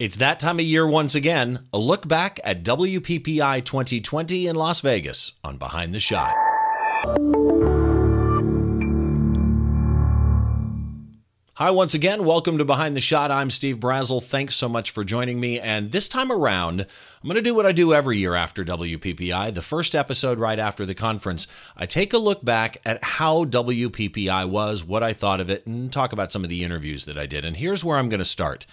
It's that time of year once again. A look back at WPPI 2020 in Las Vegas on Behind the Shot. Hi, once again. Welcome to Behind the Shot. I'm Steve Brazill. Thanks so much for joining me. And this time around, I'm going to do what I do every year after WPPI. The first episode right after the conference, I take a look back at how WPPI was, what I thought of it, and talk about some of the interviews that I did. And here's where I'm going to start.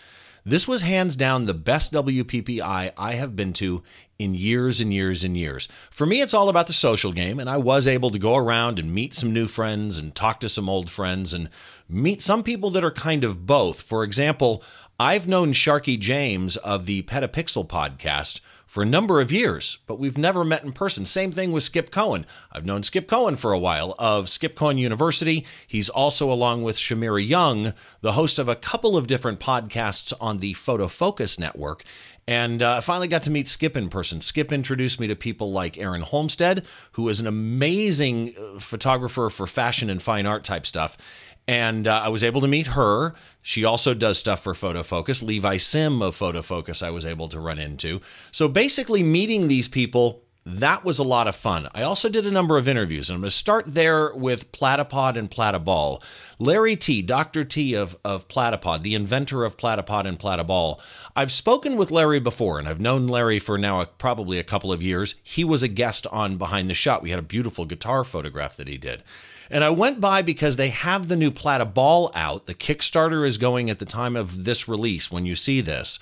This was hands down the best WPPI I have been to in years and years and years. For me, it's all about the social game, and I was able to go around and meet some new friends and talk to some old friends and meet some people that are kind of both. For example, I've known Sharky James of the Petapixel podcast for a number of years, but we've never met in person. Same thing with Skip Cohen. I've known Skip Cohen for a while of Skip Cohen University. He's also, along with Shamira Young, the host of a couple of different podcasts on the Photo Focus Network. And uh, finally got to meet Skip in person. Skip introduced me to people like Aaron Holmstead, who is an amazing uh, photographer for fashion and fine art type stuff and uh, I was able to meet her. She also does stuff for Photo Focus. Levi Sim of Photo Focus, I was able to run into. So basically, meeting these people, that was a lot of fun. I also did a number of interviews, and I'm going to start there with Platypod and Platyball. Larry T, Dr. T of, of Platypod, the inventor of Platypod and Platyball. I've spoken with Larry before, and I've known Larry for now a, probably a couple of years. He was a guest on Behind the Shot. We had a beautiful guitar photograph that he did. And I went by because they have the new Platyball out. The Kickstarter is going at the time of this release when you see this.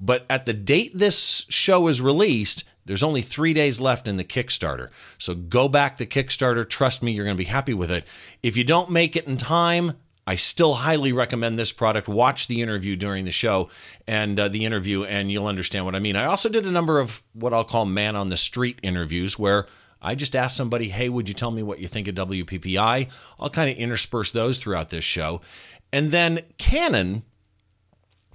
But at the date this show is released, there's only three days left in the Kickstarter. So go back the Kickstarter. Trust me, you're going to be happy with it. If you don't make it in time, I still highly recommend this product. Watch the interview during the show and uh, the interview, and you'll understand what I mean. I also did a number of what I'll call man on the street interviews where I just asked somebody, hey, would you tell me what you think of WPPI? I'll kind of intersperse those throughout this show. And then Canon,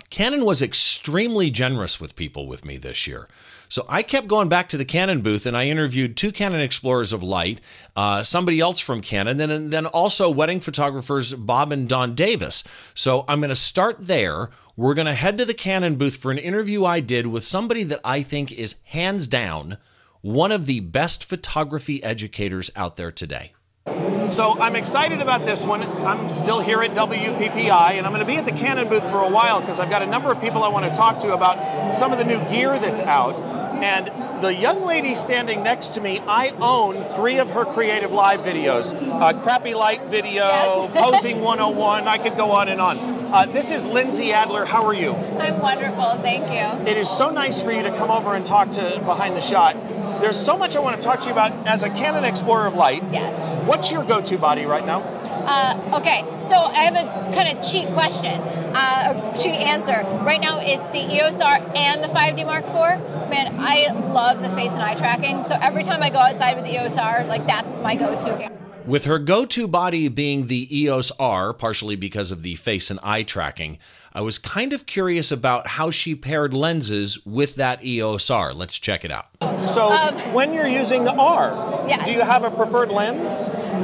Canon was extremely generous with people with me this year. So I kept going back to the Canon booth and I interviewed two Canon Explorers of Light, uh, somebody else from Canon, and then also wedding photographers Bob and Don Davis. So I'm going to start there. We're going to head to the Canon booth for an interview I did with somebody that I think is hands down one of the best photography educators out there today. So I'm excited about this one. I'm still here at WPPI, and I'm going to be at the Canon booth for a while because I've got a number of people I want to talk to about some of the new gear that's out. And the young lady standing next to me, I own three of her Creative Live videos. Uh, Crappy Light video, yes. Posing 101, I could go on and on. Uh, this is Lindsay Adler. How are you? I'm wonderful, thank you. It is so nice for you to come over and talk to Behind the Shot. There's so much I want to talk to you about as a Canon Explorer of Light. Yes. What's your go-to body right now? Uh, okay, so I have a kind of cheat question, uh, cheat answer. Right now, it's the EOS R and the 5D Mark IV. Man, I love the face and eye tracking. So every time I go outside with the EOS R, like that's my go-to camera. With her go to body being the EOS R, partially because of the face and eye tracking, I was kind of curious about how she paired lenses with that EOS R. Let's check it out. So, um, when you're using the R, yeah. do you have a preferred lens?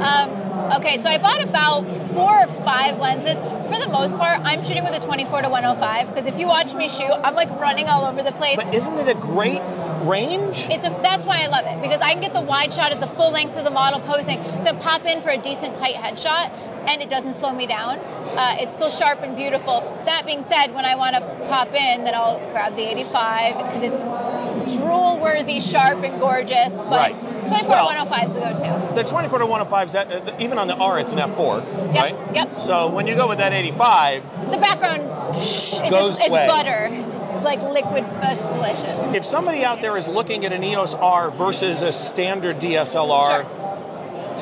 Um, okay, so I bought about four or five lenses. For the most part, I'm shooting with a 24 to 105 because if you watch me shoot, I'm like running all over the place. But isn't it a great range? It's a, that's why I love it because I can get the wide shot at the full length of the model posing, then pop in for a decent tight headshot, and it doesn't slow me down. Uh, it's still sharp and beautiful. That being said, when I want to pop in, then I'll grab the 85 because it's drool-worthy, sharp and gorgeous. But right. 24 well, to 105 is the go-to. The 24 to 105 is that, uh, even on the R, it's an f4, yes, right? Yep. So when you go with that 85, the background goes just, it's butter like liquid, it's delicious. If somebody out there is looking at an EOS R versus a standard DSLR, sure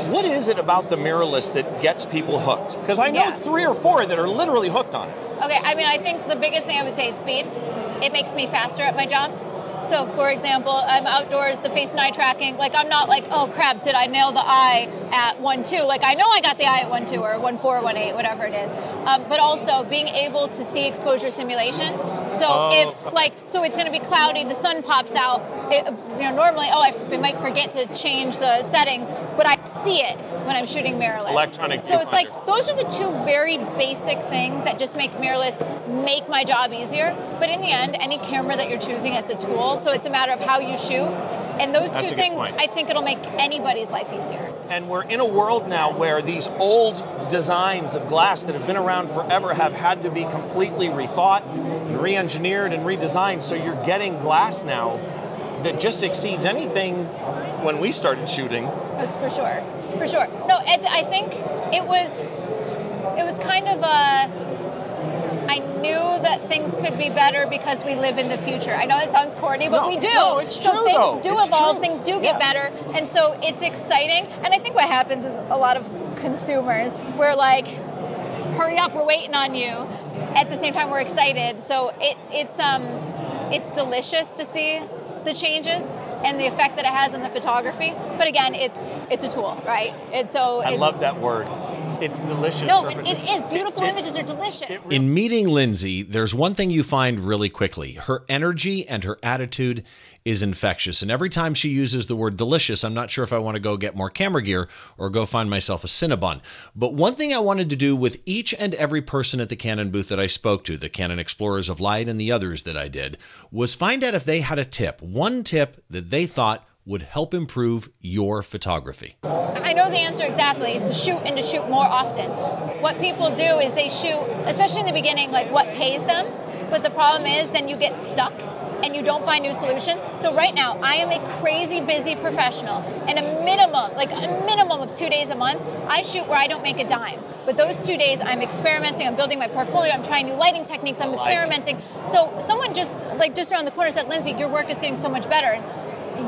what is it about the mirrorless that gets people hooked? Because I know yeah. three or four that are literally hooked on it. Okay, I mean, I think the biggest thing I would say is speed. It makes me faster at my job. So, for example, I'm outdoors, the face and eye tracking. Like, I'm not like, oh crap, did I nail the eye at 1 2? Like, I know I got the eye at 1 2 or 1 4, 1 8, whatever it is. Um, but also being able to see exposure simulation. So, oh. if, like, so it's going to be cloudy, the sun pops out, it, you know, normally, oh, I f- might forget to change the settings, but I see it when I'm shooting mirrorless. Electronic So it's like those are the two very basic things that just make mirrorless make my job easier. But in the end, any camera that you're choosing, it's a tool. So it's a matter of how you shoot. And those That's two things, point. I think it'll make anybody's life easier. And we're in a world now where these old designs of glass that have been around forever have had to be completely rethought, and re-engineered, and redesigned. So you're getting glass now that just exceeds anything when we started shooting. For sure, for sure. No, I think it was, it was kind of a. I knew that things could be better because we live in the future. I know that sounds corny, but No, we do. no, it's so true, things though. do It's evolve, true. things do Yeah. get better, and so it's exciting. And I think what happens is a lot of consumers we're like, "Hurry up, we're waiting on you." At the same time, we're excited. So it, it's um, it's delicious to see the changes and the effect that it has on the photography. But again, it's it's a tool, right? And so I love that word. It's delicious. No, for but photo- it is. Beautiful It- it- images are delicious. it In meeting Lindsay, there's one thing you find really quickly. Her energy and her attitude is infectious. And every time she uses the word delicious, I'm not sure if I want to go get more camera gear or go find myself a Cinnabon. But one thing I wanted to do with each and every person at the Canon booth that I spoke to, the Canon Explorers of Light and the others that I did, was find out if they had a tip, one tip that they thought would help improve your photography. I know the answer exactly is to shoot and to shoot more often. What people do is they shoot, especially in the beginning, like what pays them. But the problem is then you get stuck and you don't find new solutions. So right now, I am a crazy busy professional, and a minimum, like a minimum of two days a month, I shoot where I don't make a dime. But those two days, I'm experimenting. I'm building my portfolio. I'm trying new lighting techniques. I'm experimenting. So someone just like just around the corner said, "Lindsay, your work is getting so much better."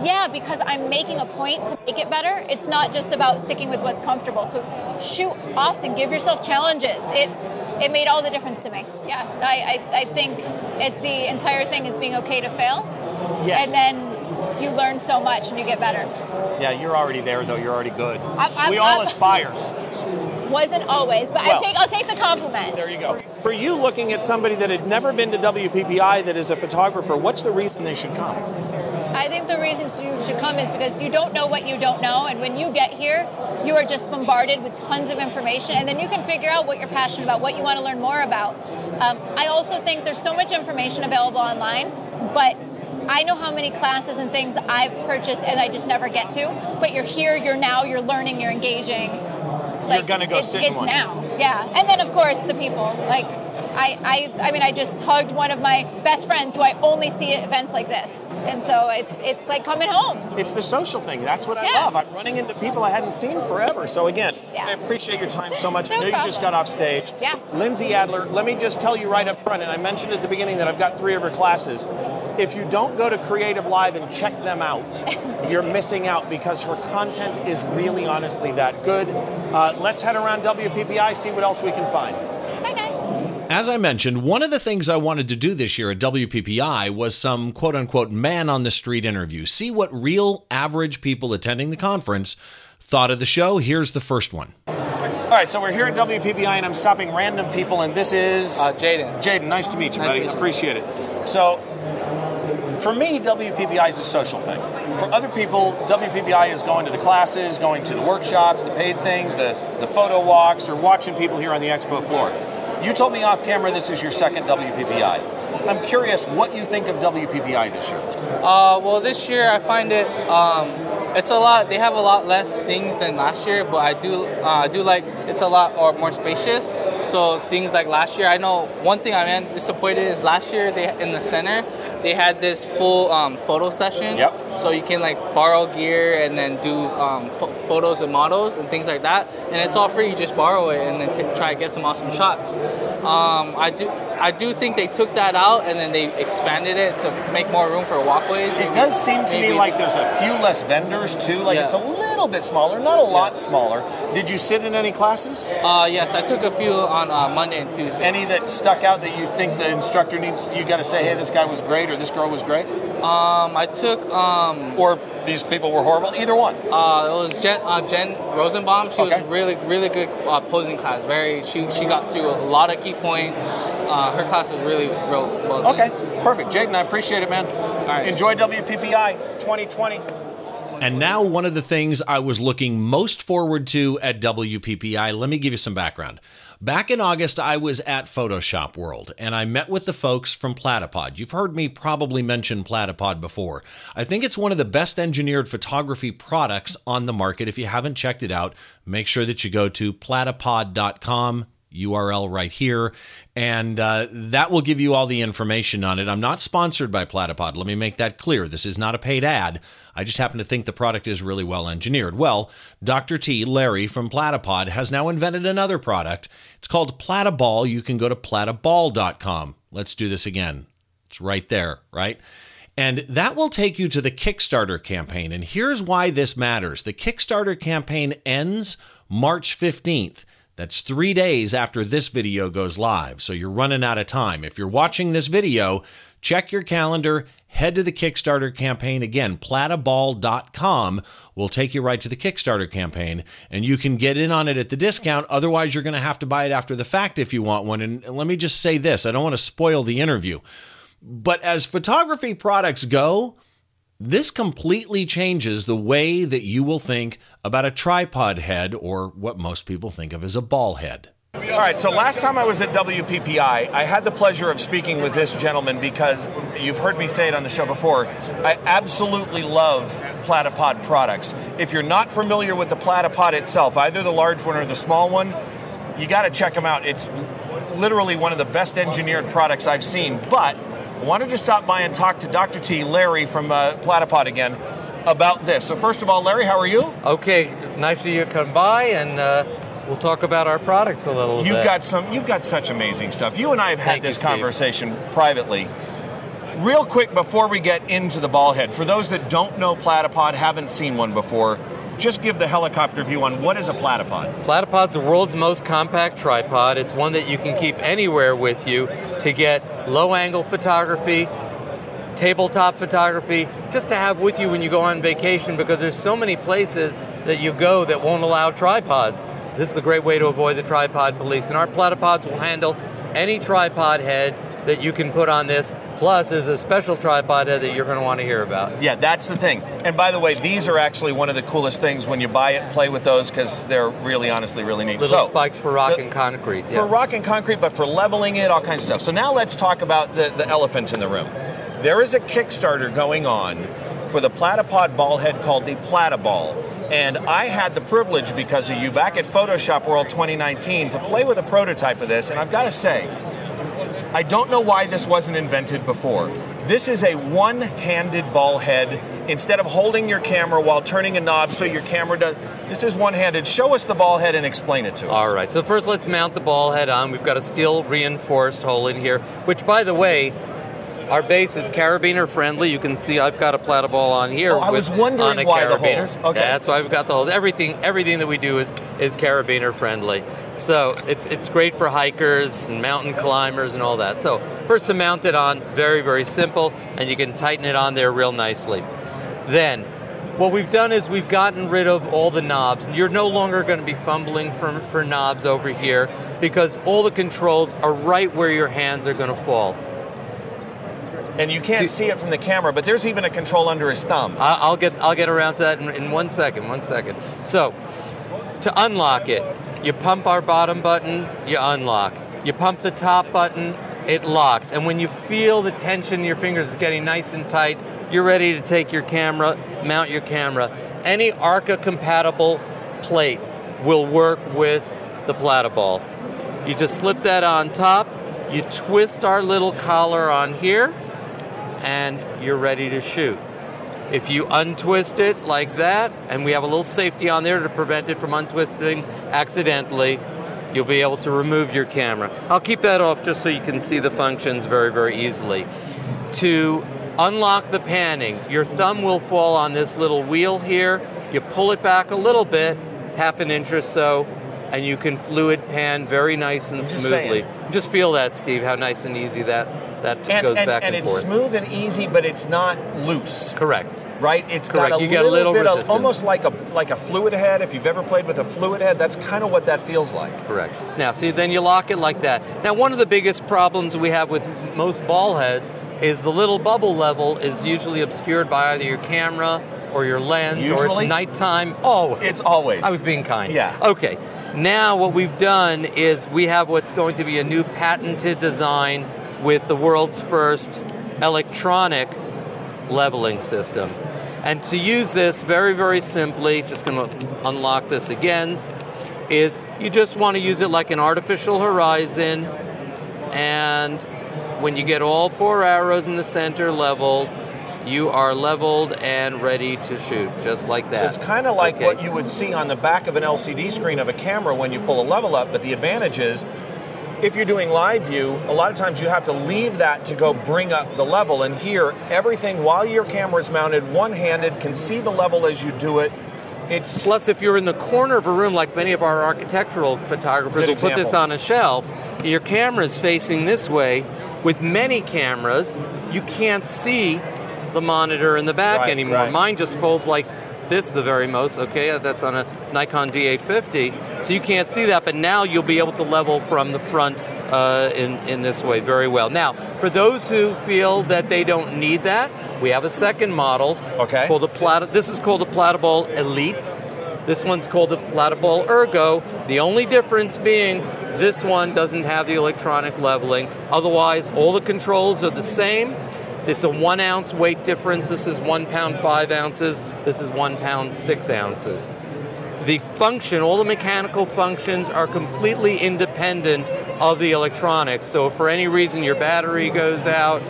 Yeah, because I'm making a point to make it better. It's not just about sticking with what's comfortable. So shoot often, give yourself challenges. It it made all the difference to me. Yeah, I, I, I think it, the entire thing is being okay to fail, Yes. and then you learn so much and you get better. yeah, you're already there though. You're already good. I'm- I'm- we all I'm- aspire. Wasn't always, but Well. I take I'll take the compliment. There you go. For you, looking at somebody that had never been to WPPI that is a photographer, what's the reason they should come? I think the reason you should come is because you don't know what you don't know, and when you get here, you are just bombarded with tons of information, and then you can figure out what you're passionate about, what you want to learn more about. Um, I also think there's so much information available online, but I know how many classes and things I've purchased and I just never get to. But you're here, you're now, you're learning, you're engaging. Like, gonna go it's, sit in It's one. now, yeah. And then of course the people, like. I, I, I mean, I just hugged one of my best friends who I only see at events like this, and so it's it's like coming home. It's the social thing. That's what I Yeah. love. I'm running into people I hadn't seen forever. So again, Yeah. I appreciate your time so much. I No know you just got off stage. Yeah. Lindsay Adler, let me just tell you right up front, and I mentioned at the beginning that I've got three of her classes. If you don't go to Creative Live and check them out, you're missing out because her content is really honestly that good. Uh, let's head around WPPI, see what else we can find. Bye, guys. As I mentioned, one of the things I wanted to do this year at WPPI was some quote unquote man on the street interview. See what real average people attending the conference thought of the show. Here's the first one. All right, so we're here at WPPI, and I'm stopping random people, and this is Uh, Jaden. Jaden, nice to meet you, Nice buddy. meet you. Appreciate it. So, for me, WPPI is a social thing. For other people, WPPI is going to the classes, going to the workshops, the paid things, the, the photo walks, or watching people here on the expo floor. You told me off camera this is your second WPPI. I'm curious what you think of WPPI this year. Uh, well, this year I find it um, it's a lot. They have a lot less things than last year, but I do uh, I do like it's a lot or more spacious. So things like last year, I know one thing I am disappointed is last year they in the center they had this full um, photo session. Yep. So you can like borrow gear and then do um, ph- photos and models and things like that, and it's all free. You just borrow it and then t- try to get some awesome shots. Um, I do I do think they took that out and then they expanded it to make more room for walkways. It does seem to me like there's a few less vendors too. Like Yeah. it's a little bit smaller, not a lot smaller. Did you sit in any classes? Uh, yes, I took a few on uh, Monday and Tuesday. Any that stuck out that you think the instructor needs? You got to say, hey, this guy was great or this girl was great, Um, I took um, or these people were horrible. Either one. uh, it was Jen, uh, Jen Rozenbaum. She Okay. was really really good uh, posing class. Very she she got through a lot of key points. Uh, her class was really real well. Okay. Perfect. Jaden, I appreciate it, man. All right. Enjoy WPPI 2020. And now, one of the things I was looking most forward to at WPPI, let me give you some background. Back in August, I was at Photoshop World and I met with the folks from Platypod. You've heard me probably mention Platypod before. I think it's one of the best engineered photography products on the market. If you haven't checked it out, make sure that you go to platypod.com. URL right here, and uh, that will give you all the information on it. I'm not sponsored by Platypod. Let me make that clear. This is not a paid ad. I just happen to think the product is really well engineered. Well, Dr. T, Larry from Platypod, has now invented another product. It's called Platyball. You can go to platyball.com. Let's do this again. It's right there, right? And that will take you to the Kickstarter campaign. And here's why this matters the Kickstarter campaign ends March 15th. That's three days after this video goes live, so you're running out of time. If you're watching this video, check your calendar, head to the Kickstarter campaign. Again, platyball.com will take you right to the Kickstarter campaign, and you can get in on it at the discount. Otherwise, you're going to have to buy it after the fact if you want one. And let me just say this I don't want to spoil the interview, but as photography products go, this completely changes the way that you will think about a tripod head or what most people think of as a ball head. All right, so last time I was at WPPI, I had the pleasure of speaking with this gentleman because you've heard me say it on the show before. I absolutely love Platypod products. If you're not familiar with the Platypod itself, either the large one or the small one, you got to check them out. It's literally one of the best engineered products I've seen. But wanted to stop by and talk to Dr. T, Larry from uh, Platypod again, about this. So first of all, Larry, how are you? Okay, nice of you to come by, and uh, we'll talk about our products a little You've bit. got some. You've got such amazing stuff. You and I have had Thank you, this Steve. conversation privately. Real quick before we get into the ball head, for those that don't know Platypod, haven't seen one before, just give the helicopter view on what is a platypod. Platypod's the world's most compact tripod. It's one that you can keep anywhere with you to get low angle photography, tabletop photography, just to have with you when you go on vacation because there's so many places that you go that won't allow tripods. This is a great way to avoid the tripod police. And our platypods will handle any tripod head that you can put on this. Plus, there's a special tripod that you're going to want to hear about. Yeah, that's the thing. And by the way, these are actually one of the coolest things when you buy it. Play with those because they're really, honestly, really neat. Little so, spikes for rock the- and concrete. for rock and concrete, but for leveling it, all kinds of stuff. So now let's talk about the, the elephant in the room. There is a Kickstarter going on for the platypod ball head called the Platyball. And I had the privilege, because of you, back at Photoshop World 2019 to play with a prototype of this. And I've got to say, I don't know why this wasn't invented before. This is a one handed ball head. Instead of holding your camera while turning a knob so your camera does, this is one handed. Show us the ball head and explain it to us. All right, so first let's mount the ball head on. We've got a steel reinforced hole in here, which by the way, our base is carabiner friendly. You can see I've got a platyball on here. Oh, I was with- wondering on a why the holes. Okay. That's why we've got the holes. Everything, everything that we do is is carabiner friendly. So it's it's great for hikers and mountain climbers and all that. So first to mount it on, very very simple, and you can tighten it on there real nicely. Then what we've done is we've gotten rid of all the knobs. You're no longer going to be fumbling for, for knobs over here because all the controls are right where your hands are going to fall. And you can't see it from the camera, but there's even a control under his thumb. I- I'll get I'll get around to that in, in one second. One second. So, to unlock it, you pump our bottom button, you unlock. You pump the top button, it locks. And when you feel the tension in your fingers is getting nice and tight, you're ready to take your camera, mount your camera. Any Arca compatible plate will work with the Platyball. You just slip that on top. You twist our little collar on here, and you're ready to shoot. If you untwist it like that, and we have a little safety on there to prevent it from untwisting accidentally, you'll be able to remove your camera. I'll keep that off just so you can see the functions very, very easily. To unlock the panning, your thumb will fall on this little wheel here. You pull it back a little bit, half an inch or so, and you can fluid pan very nice and just smoothly. saying. Just feel that, Steve, how nice and easy that, that And, goes and, back and and, it's smooth and easy, but it's not loose, Correct. right? It's Correct. got a You get a little, little bit resistance. of almost like a like a fluid head. If you've ever played with a fluid head, that's kind of what that feels like. Correct. Now, see, then you lock it like that. Now, one of the biggest problems we have with most ball heads is the little bubble level is usually obscured by either your camera or your lens or Usually? it's nighttime. Oh, It's always. I was being kind. Yeah. Okay. Now what we've done is we have what's going to be a new patented design with the world's first electronic leveling system. And to use this very, very simply, just going to unlock this again, is you just want to use it like an artificial horizon. And when you get all four arrows in the center leveled, you are leveled and ready to shoot, just like that. So it's kind of like Okay. what you would see on the back of an LCD screen of a camera when you pull a level up, but the advantage is if you're doing live view, a lot of times you have to leave that to go bring up the level. And here, everything while your camera is mounted one handed can see the level as you do it. It's Plus, if you're in the corner of a room, like many of our architectural photographers will put this on a shelf, your camera is facing this way. With many cameras, you can't see the monitor in the back Right, anymore. right. Mine just folds like this, the very most. Okay, that's on a Nikon D850, so you can't see that. But now you'll be able to level from the front uh, in in this way very well. Now, for those who feel that they don't need that, we have a second model. Okay. Called the Plat. This is called the Platyball Elite. This one's called the Platyball Ergo. The only difference being this one doesn't have the electronic leveling. Otherwise, all the controls are the same. It's a one ounce weight difference. This is one pound five ounces. This is one pound six ounces. The function, all the mechanical functions are completely independent of the electronics. So if for any reason your battery goes out,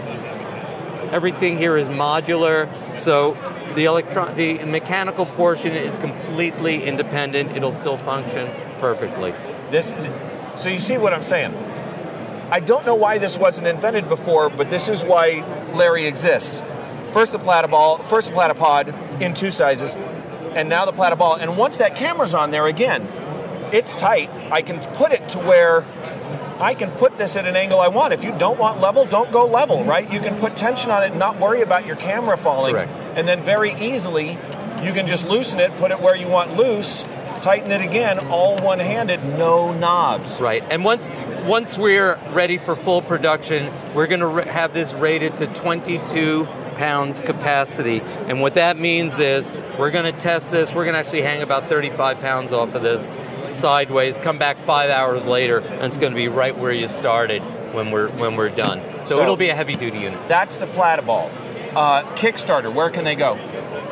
everything here is modular. So the electron, the mechanical portion is completely independent. It'll still function perfectly. this. Is, so you see what I'm saying? I don't know why this wasn't invented before, but this is why Larry exists. First the platyball, first the platypod in two sizes, and now the platyball. And once that camera's on there again, it's tight. I can put it to where I can put this at an angle I want. If you don't want level, don't go level, right? You can put tension on it and not worry about your camera falling. Correct. And then very easily, you can just loosen it, put it where you want loose, tighten it again, all one-handed, no knobs. Right. And once once we're ready for full production, we're going to re- have this rated to 22 pounds capacity. And what that means is we're going to test this. We're going to actually hang about 35 pounds off of this sideways. Come back five hours later, and it's going to be right where you started when we're when we're done. So, So- it'll be a heavy duty unit. That's the platyball. Uh, Kickstarter, where can they go?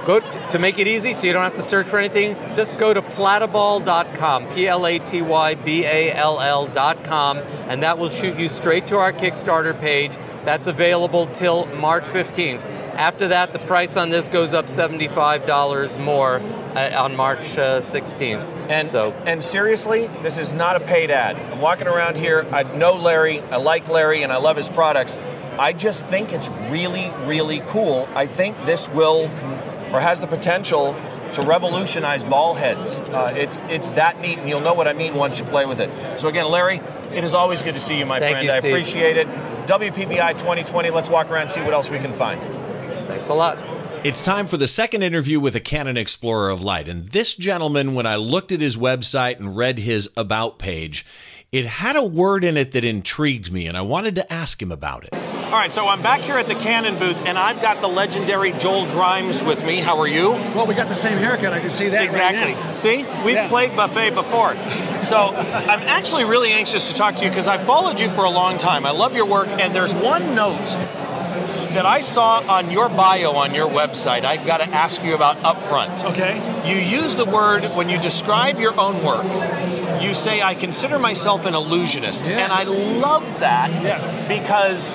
Go to make it easy, so you don't have to search for anything. Just go to platyball.com, P-L-A-T-Y-B-A-L-L.com, and that will shoot you straight to our Kickstarter page. That's available till March 15th. After that, the price on this goes up $75 more uh, on March uh, 16th. And so, and seriously, this is not a paid ad. I'm walking around here. I know Larry. I like Larry, and I love his products. I just think it's really, really cool. I think this will, or has the potential to revolutionize ball heads. Uh, it's it's that neat, and you'll know what I mean once you play with it. So again, Larry, it is always good to see you, my Thank friend. you, I appreciate it. WPPI 2020. Let's walk around and see what else we can find. thanks a lot. It's time for the second interview with a Canon Explorer of Light. And this gentleman, when I looked at his website and read his About page, it had a word in it that intrigued me, and I wanted to ask him about it. All right, so I'm back here at the Canon booth, and I've got the legendary Joel Grimes with me. How are you? Well, we got the same haircut. I can see that. right Exactly. now. See, we've Yeah. played buffet before. So I'm actually really anxious to talk to you because I've followed you for a long time. I love your work, and there's one note that I saw on your bio on your website. I've got to ask you about upfront. Okay. You use the word when you describe your own work. You say, "I consider myself an illusionist," Yes. and I love that Yes. because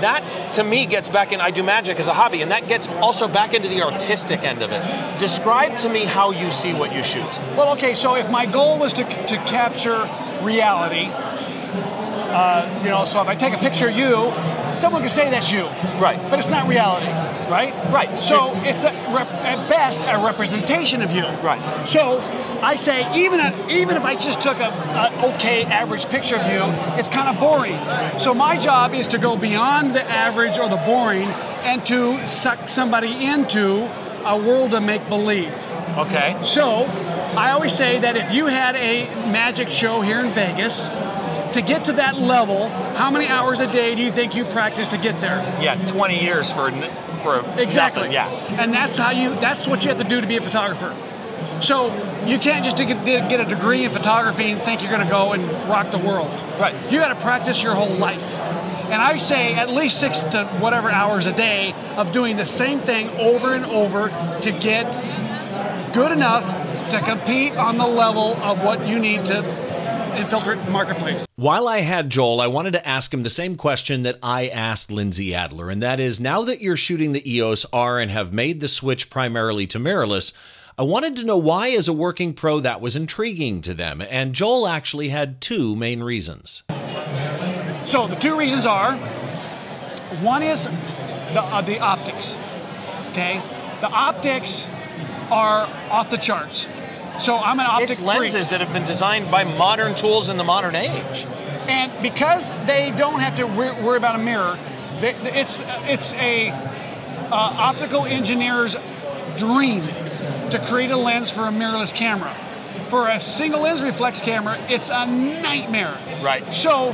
that to me gets back in. I do magic as a hobby, and that gets also back into the artistic end of it. Describe to me how you see what you shoot. Well, okay. So if my goal was to, to capture reality, uh, you know, so if I take a picture of you, someone can say that's you, Right. but it's not reality, right? Right. So it's a, rep, at best a representation of you. Right. So I say even a, even if I just took a, a okay average picture of you, it's kind of boring. So my job is to go beyond the average or the boring and to suck somebody into a world of make believe. Okay. So, I always say that if you had a magic show here in Vegas, to get to that level, how many hours a day do you think you practice to get there? Yeah, 20 years for for Exactly. nothing, Yeah. And that's how you. That's what you have to do to be a photographer. So you can't just get, get a degree in photography and think you're going to go and rock the world. Right. You got to practice your whole life. And I say at least six to whatever hours a day of doing the same thing over and over to get good enough to compete on the level of what you need to infiltrate the marketplace. While I had Joel, I wanted to ask him the same question that I asked Lindsay Adler, and that is now that you're shooting the EOS R and have made the switch primarily to mirrorless, I wanted to know why, as a working pro, that was intriguing to them. And Joel actually had two main reasons. So the two reasons are one is the, uh, the optics. Okay, the optics are off the charts. So I'm an optic It's lenses that have been designed by modern tools in the modern age. and because they don't have to worry about a mirror, they, it's it's a uh, optical engineer's dream to create a lens for a mirrorless camera. For a single lens reflex camera, it's a nightmare. Right. So,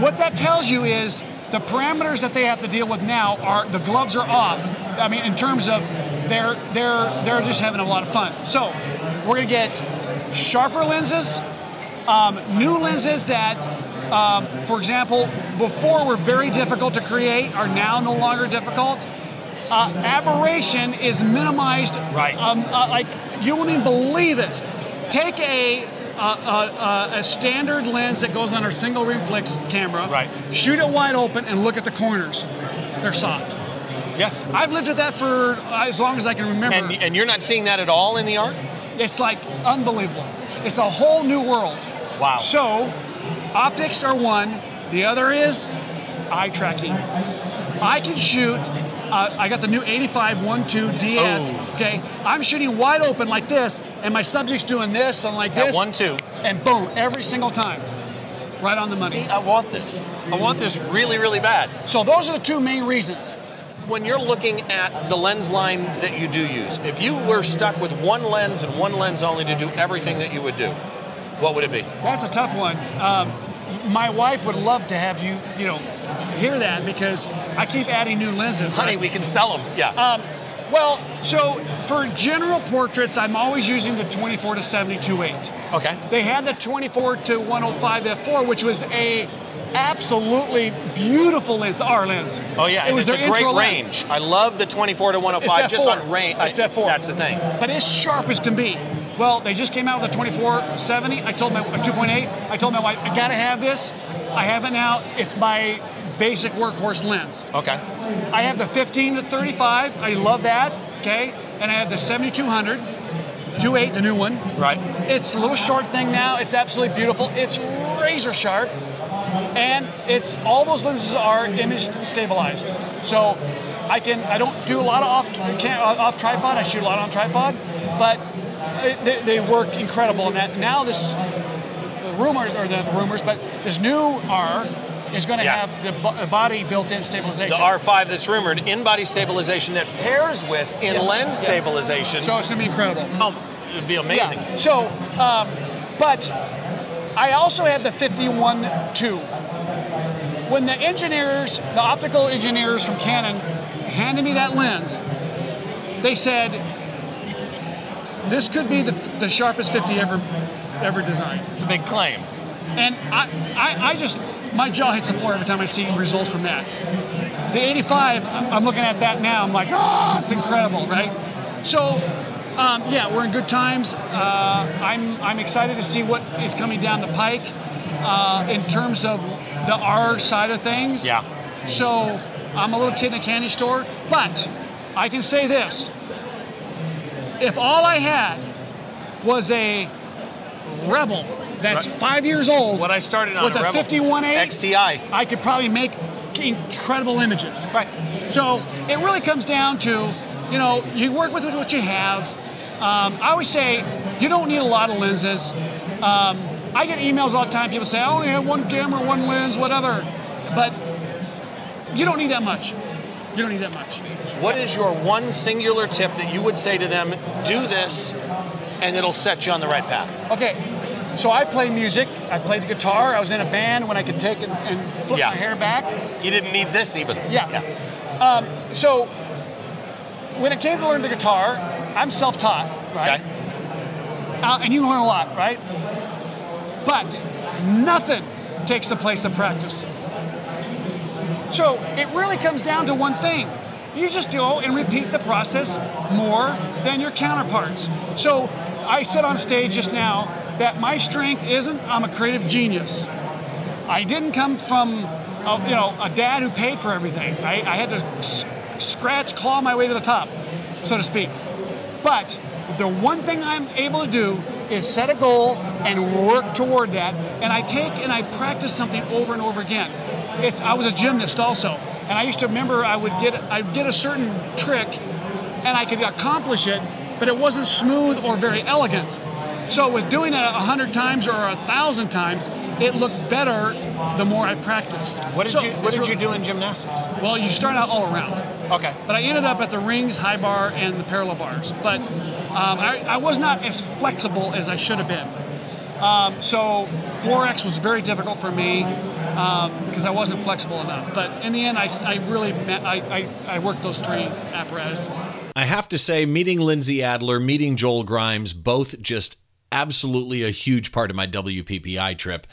what that tells you is the parameters that they have to deal with now are the gloves are off. I mean, in terms of they're they're they're just having a lot of fun. So, we're gonna get sharper lenses, um, new lenses that, um, for example, before were very difficult to create are now no longer difficult. Uh, aberration is minimized. Right. Um, uh, like you won't even believe it. Take a a, a, a standard lens that goes on our single reflex camera. Right. Shoot it wide open and look at the corners. They're soft. Yes. I've lived with that for as long as I can remember. And, and you're not seeing that at all in the R? It's like unbelievable. It's a whole new world. Wow. So, optics are one. The other is eye tracking. I can shoot. Uh, I got the new 85 1.2 DS. Oh. Okay, I'm shooting wide open like this, and my subject's doing this and like That this. one, two. And boom, every single time, right on the money. See, I want this. I want this really, really bad. So those are the two main reasons. When you're looking at the lens line that you do use, if you were stuck with one lens and one lens only to do everything that you would do, what would it be? That's a tough one. Um, my wife would love to have you, you know, hear that because I keep adding new lenses. Honey, we can sell them. Yeah. Um, well, so for general portraits, I'm always using the 24 to 72 8. okay. They had the 24 to 105 f4, which was a absolutely beautiful lens, our lens. Oh yeah, it and was it's a great intro lens. range. I love the 24 to 105 It's just F4. on range. It's F4. That's the thing. But it's sharp as can be. Well, they just came out with a 2470. I told my a 2.8. I told my wife, I gotta have this. I have it now. It's my basic workhorse lens. Okay. I have the 15 to 35. I love that. Okay, and I have the 7200, 28, the new one. Right. It's a little short thing now. It's absolutely beautiful. It's razor sharp, and it's all those lenses are image stabilized. So I can I don't do a lot of off can't, off tripod. I shoot a lot on tripod, but it, they, they work incredible. And that now this the rumors or the, the rumors, but this new R is going to Yeah. have the body built-in stabilization. The R5 that's rumored in body stabilization that pairs with in-lens yes. stabilization. So it's going to be incredible. oh, it'd be amazing. Yeah. So, um, but I also have the 51-2. When the engineers, the optical engineers from Canon, handed me that lens, they said, "This could be the, the sharpest 50 ever ever designed." It's a big claim. And I, I, I just, my jaw hits the floor every time I see results from that. The 85, I- I'm looking at that now, I'm like, oh, it's incredible, right? So, um, yeah, we're in good times. Uh, I'm, I'm excited to see what is coming down the pike uh, in terms of the R side of things. Yeah. So, I'm a little kid in a candy store, but I can say this. If all I had was a Rebel that's Right. five years old What I started on with a a Rebel 51.8 XTI. I could probably make incredible images. Right. So it really comes down to, you know, you work with what you have. Um, I always say you don't need a lot of lenses. Um, I get emails all the time. People say I only have one camera, one lens, whatever. But you don't need that much. You don't need that much. What is your one singular tip that you would say to them? Do this, and it'll set you on the right path. Okay. So I play music. I played the guitar. I was in a band when I could take and, and flip Yeah. my hair back. You didn't need this even. Yeah. Um, so when it came to learn the guitar, I'm self-taught, right? Okay. Uh, and you learn a lot, right? But nothing takes the place of practice. So it really comes down to one thing. You just go and repeat the process more than your counterparts. So I said on stage just now that my strength isn't I'm a creative genius. I didn't come from a, you know a dad who paid for everything. I, I had to scratch, claw my way to the top, so to speak. But the one thing I'm able to do is set a goal and work toward that. And I take and I practice something over and over again. It's I was a gymnast also, and I used to remember I would get I'd get a certain trick, and I could accomplish it, but it wasn't smooth or very elegant. So with doing it a hundred times or a thousand times, it looked better the more I practiced. What did So you What did you do in gymnastics? Well, you start out all around. Okay. But I ended up at the rings, high bar, and the parallel bars. But um, I, I was not as flexible as I should have been. Um, so floor X was very difficult for me because I wasn't flexible enough. But in the end, I, I really ma- I, I, I worked those three apparatuses. I have to say, meeting Lindsay Adler, meeting Joel Grimes, both just absolutely a huge part of my WPPI trip.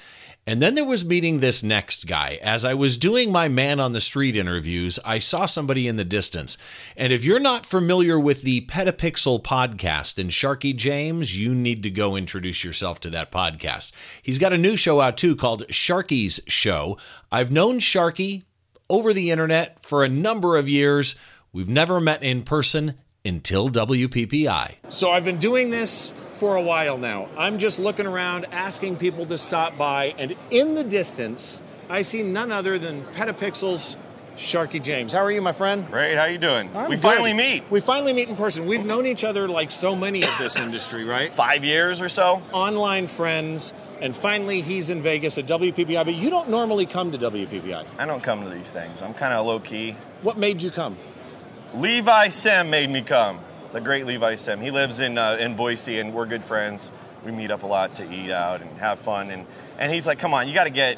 And then there was meeting this next guy. As I was doing my man on the street interviews, I saw somebody in the distance. And if you're not familiar with the Petapixel podcast and Sharky James, you need to go introduce yourself to that podcast. He's got a new show out too called Sharky's Show. I've known Sharky over the internet for a number of years. We've never met in person until WPPI. So I've been doing this for a while now. I'm just looking around, asking people to stop by, and in the distance, I see none other than Petapixel's Sharky James. How are you, my friend? Great, how you doing? I'm we good. finally meet. We finally meet in person. We've known each other like so many of this industry, right? Five years or so. Online friends, and finally he's in Vegas at WPPI. But you don't normally come to WPPI. I don't come to these things. I'm kind of low key. What made you come? Levi Sim made me come. The great Levi Sim. He lives in uh, in Boise, and we're good friends. We meet up a lot to eat out and have fun. And and he's like, "Come on, you got to get."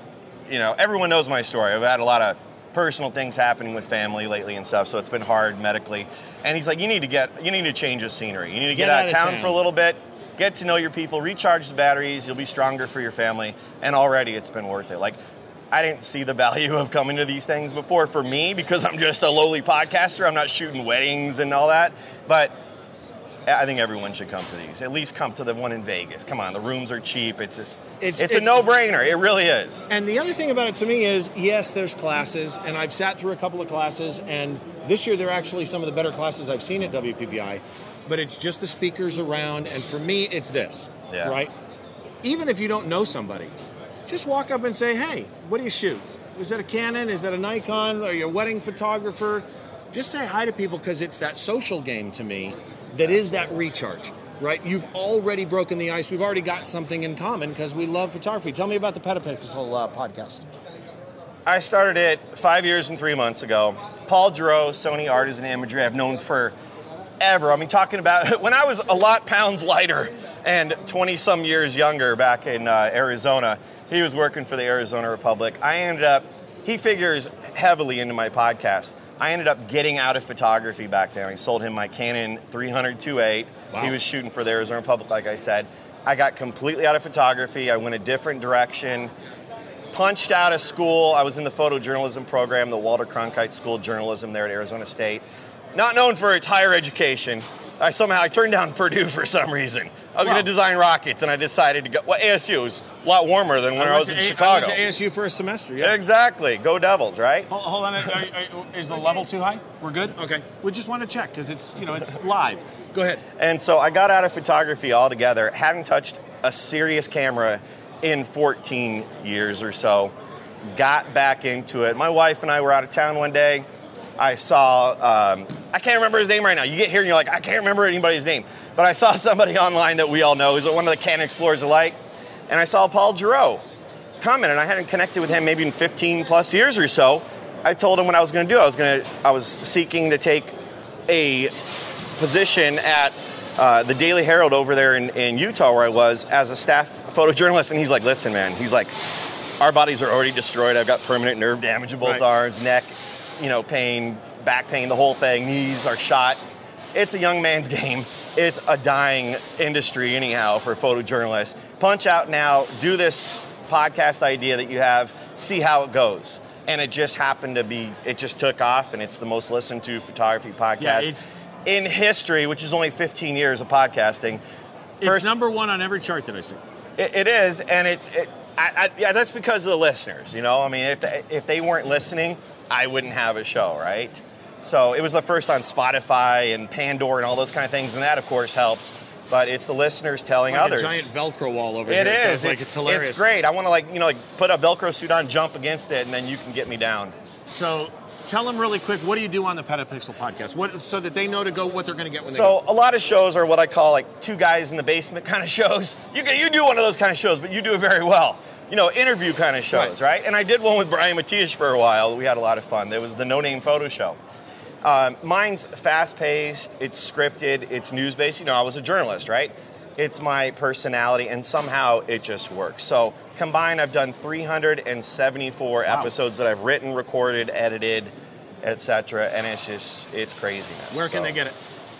You know, everyone knows my story. I've had a lot of personal things happening with family lately and stuff, so it's been hard medically. And he's like, "You need to get, you need to change the scenery. You need to get, out of town, for a little bit." Get to know your people, recharge the batteries, you'll be stronger for your family, and already it's been worth it. Like, I didn't see the value of coming to these things before for me because I'm just a lowly podcaster. I'm not shooting weddings and all that. But I think everyone should come to these. At least come to the one in Vegas. Come on, the rooms are cheap. It's just It's- it's, a no-brainer. It really is. And the other thing about it to me is, yes, there's classes, and I've sat through a couple of classes, and this year they're actually some of the better classes I've seen at WPPI. But it's just the speakers around, and for me, it's this, Yeah. right? Even if you don't know somebody, just walk up and say, "Hey, what do you shoot? Is that a Canon? Is that a Nikon? Are you a wedding photographer?" Just say hi to people because it's that social game to me that is that recharge. Right, you've already broken the ice. We've already got something in common because we love photography. Tell me about the Petapixel uh, podcast. I started it five years and three months ago. Paul Giroux, Sony Artisan Imagery, I've known for ever. I mean, talking about when I was a lot pounds lighter and 20 some years younger back in uh, Arizona, he was working for the Arizona Republic. I ended up, he figures heavily into my podcast. I ended up getting out of photography back then. I sold him my Canon 300 2.8. He was shooting for the Arizona Republic, like I said. I got completely out of photography. I went a different direction punched out of school. I was in the photojournalism program, the Walter Cronkite School of Journalism there at Arizona State. Not known for its higher education. I somehow I turned down Purdue for some reason. I was Wow. going to design rockets, and I decided to go. Well, ASU was a lot warmer than when I, was in A- Chicago. I went to ASU for a semester. Yeah. Exactly. Go Devils, right? Hold, hold on. Are- are- is the level too high? We're good. Okay. We just want to check because it's you know it's live. Go ahead. And so I got out of photography altogether, hadn't touched a serious camera in 14 years or so. Got back into it. My wife and I were out of town one day. I saw, um, I can't remember his name right now. You get here and you're like, I can't remember anybody's name. But I saw somebody online that we all know. He's one of the Canon Explorers of Light. And I saw Paul Giroux comment, and I hadn't connected with him maybe in 15 plus years or so. I told him what I was going to do. I was going to, I was seeking to take a position at uh, the Daily Herald over there in, in Utah, where I was as a staff photojournalist, and he's like, listen, man, he's like, our bodies are already destroyed. I've got permanent nerve damage in both Right. arms, neck, you know, pain, back pain, the whole thing. Knees are shot. It's a young man's game. It's a dying industry, anyhow, for photojournalists. Punch out now. Do this podcast idea that you have. See how it goes. And it just happened to be. It just took off, and it's the most listened to photography podcast Yeah, in history, which is only 15 years of podcasting. It's number one on every chart that I see. It, it is, and it, it I, I, yeah, that's because of the listeners. You know, I mean, if they, if they weren't listening, I wouldn't have a show, right? So it was the first on Spotify and Pandora and all those kind of things, and that of course helped. But it's the listeners telling It's like others. a giant Velcro wall over It here. is. It sounds like it's hilarious. It's great. I want to like you know like put a Velcro suit on, jump against it, and then you can get me down. So tell them really quick, what do you do on the Petapixel podcast? What so that they know to go what they're going to get when they So a lot of shows are what I call like two guys in the basement kind of shows. You can, you do one of those kind of shows, but you do it very well. You know, interview kind of shows, right? And I did one with Brian Matiash for a while. We had a lot of fun. There was the No Name Photo Show. Um, mine's fast paced. It's scripted. It's news based. You know, I was a journalist, right? It's my personality, and somehow it just works. So combined, I've done 374 episodes that I've written, recorded, edited, etc. And it's just it's craziness. where can So- they get it?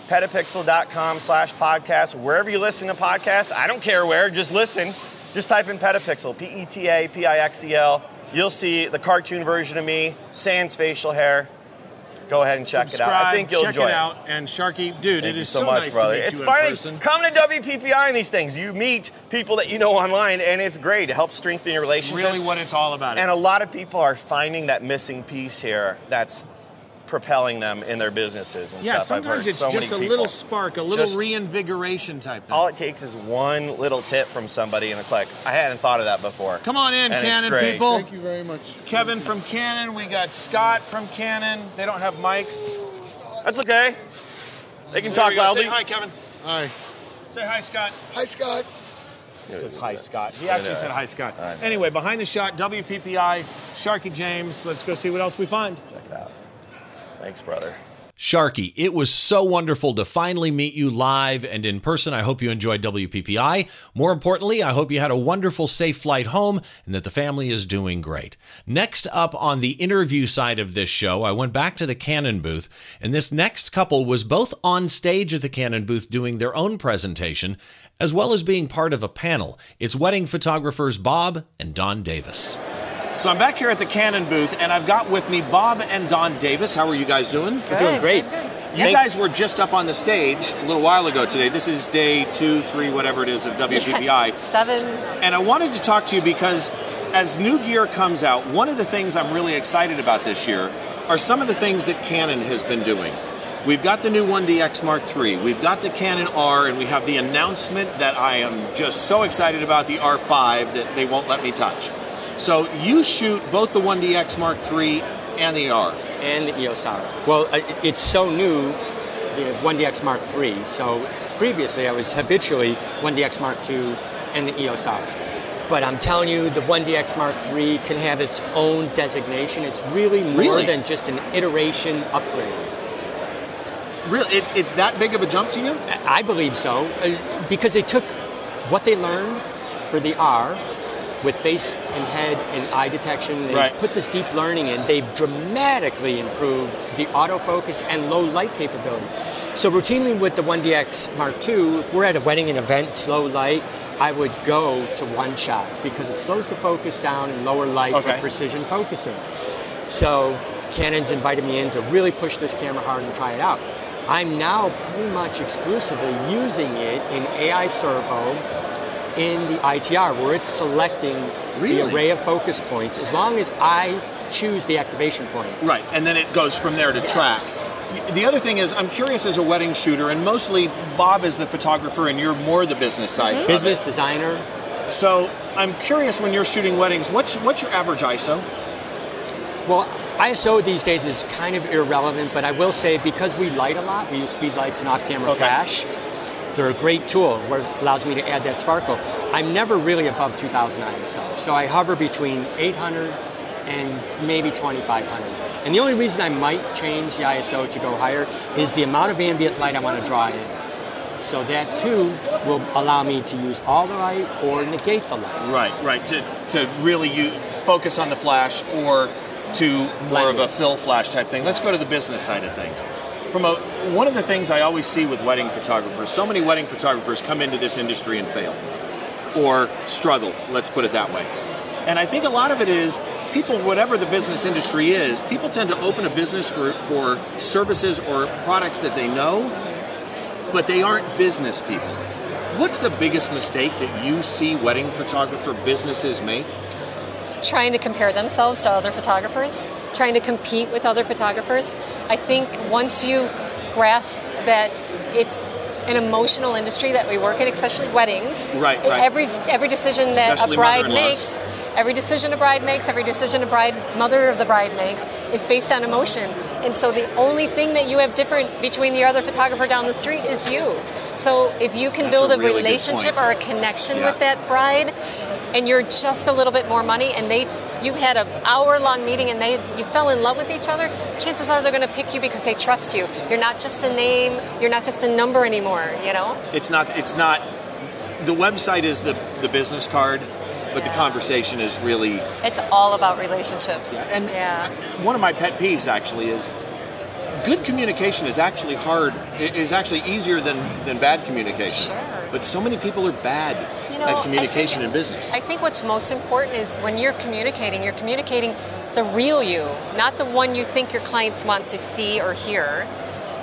petapixel.com slash podcast. Wherever you listen to podcasts, I don't care where, just listen. Just type in Petapixel, P E T A P I X E L. You'll see the cartoon version of me, sans facial hair. Go ahead and check Subscribe, it out. I think you'll check enjoy it out. And Sharky, dude, Thank it is so, so, much, nice brother. to meet it's you finally in person. come to WPPI and these things. You meet people that you know online, and it's great. It helps strengthen your relationships. Really, what it's all about. And a lot of people are finding that missing piece here that's propelling them in their businesses and yeah, stuff. I've sometimes heard it's so just a many little spark, a little Just- reinvigoration type thing. All it takes is one little tip from somebody, and it's like, I hadn't thought of that before. Come on in, And Canon people. Thank you very much. Kevin from Canon. We got Scott from Canon. They don't have mics. That's okay. They can There talk loudly. Say hi, Kevin. Hi. Say hi, Scott. Hi, Scott. He says hi, Scott. He actually said hi, Scott. Anyway, behind the shot, WPPI, Sharky James. Let's go see what else we find. Check it out. Thanks, brother. Sharky, it was so wonderful to finally meet you live and in person. I hope you enjoyed WPPI. More importantly, I hope you had a wonderful, safe flight home and that the family is doing great. Next up on the interview side of this show, I went back to the Canon booth, and this next couple was both on stage at the Canon booth doing their own presentation, as well as being part of a panel. It's wedding photographers Bob and Dawn Davis. So I'm back here at the Canon booth, and I've got with me Bob and Dawn Davis. How are you guys doing? You're doing great. You guys were just up on the stage a little while ago today. This is day two, three, whatever it is of WPPI. Seven. And I wanted to talk to you because as new gear comes out, one of the things I'm really excited about this year are some of the things that Canon has been doing. We've got the new 1DX Mark III, we've got the Canon R, and we have the announcement that I am just so excited about the R5 that they won't let me touch. So you shoot both the 1DX Mark III and the R. and the EOS R. Well, it's so new, the 1DX Mark III. So previously I was habitually 1DX Mark II and the EOS R. But I'm telling you, the 1DX Mark III can have its own designation. It's really more Really? than just an iteration upgrade. Really, it's, it's that big of a jump to you? I believe so, uh, because they took what they learned for the R with face and head and eye detection. They Right. put this deep learning in. They've dramatically improved the autofocus and low light capability. So routinely with the 1DX Mark II, if we're at a wedding and event, low light, I would go to one shot because it slows the focus down in lower light Okay. for precision focusing. So Canon's invited me in to really push this camera hard and try it out. I'm now pretty much exclusively using it in AI servo in the ITR where it's selecting Really? the array of focus points as long as I choose the activation point. Right, and then it goes from there to track. The other thing is, I'm curious as a wedding shooter, and mostly Bob is the photographer, and you're more the business side. Mm-hmm. it. Business designer, So I'm curious when you're shooting weddings, what's what's your average ISO? Well, ISO these days is kind of irrelevant, but I will say because we light a lot, we use speed lights and off-camera Okay. flash. They're a great tool where it allows me to add that sparkle. I'm never really above 2000 ISO, so I hover between 800 and maybe 2500. And the only reason I might change the ISO to go higher is the amount of ambient light I want to draw in. So that too will allow me to use all the light or negate the light. Right, right. To to really focus on the flash or to more of a fill flash type thing. Let's go to the business side of things. From a one of the things I always see with wedding photographers, so many wedding photographers come into this industry and fail or struggle, let's put it that way. And I think a lot of it is people, whatever the business industry is, people tend to open a business for, for services or products that they know, but they aren't business people. What's the biggest mistake that you see wedding photographer businesses make? Trying to compare themselves to other photographers, trying to compete with other photographers. I think once you grasp that it's an emotional industry that we work in, especially weddings. Right, right. Every every decision that Especially a bride makes, every decision a bride makes, every decision a bride mother of the bride makes is based on emotion. And so the only thing that you have different between the other photographer down the street is you. So if you can That's build a a, really relationship or a connection Yeah. with that bride, and you're just a little bit more money, and they you had an hour long meeting and they you fell in love with each other, chances are they're going to pick you because they trust you. You're not just a name, you're not just a number anymore, you know? It's not. It's not. The website is the the business card, but the conversation is really. It's all about relationships. And yeah. one of my pet peeves actually is good communication is actually hard. Is actually easier than than bad communication. Sure. But so many people are bad You know, at communication think- in business. I think what's most important is when you're communicating, you're communicating the real you, not the one you think your clients want to see or hear.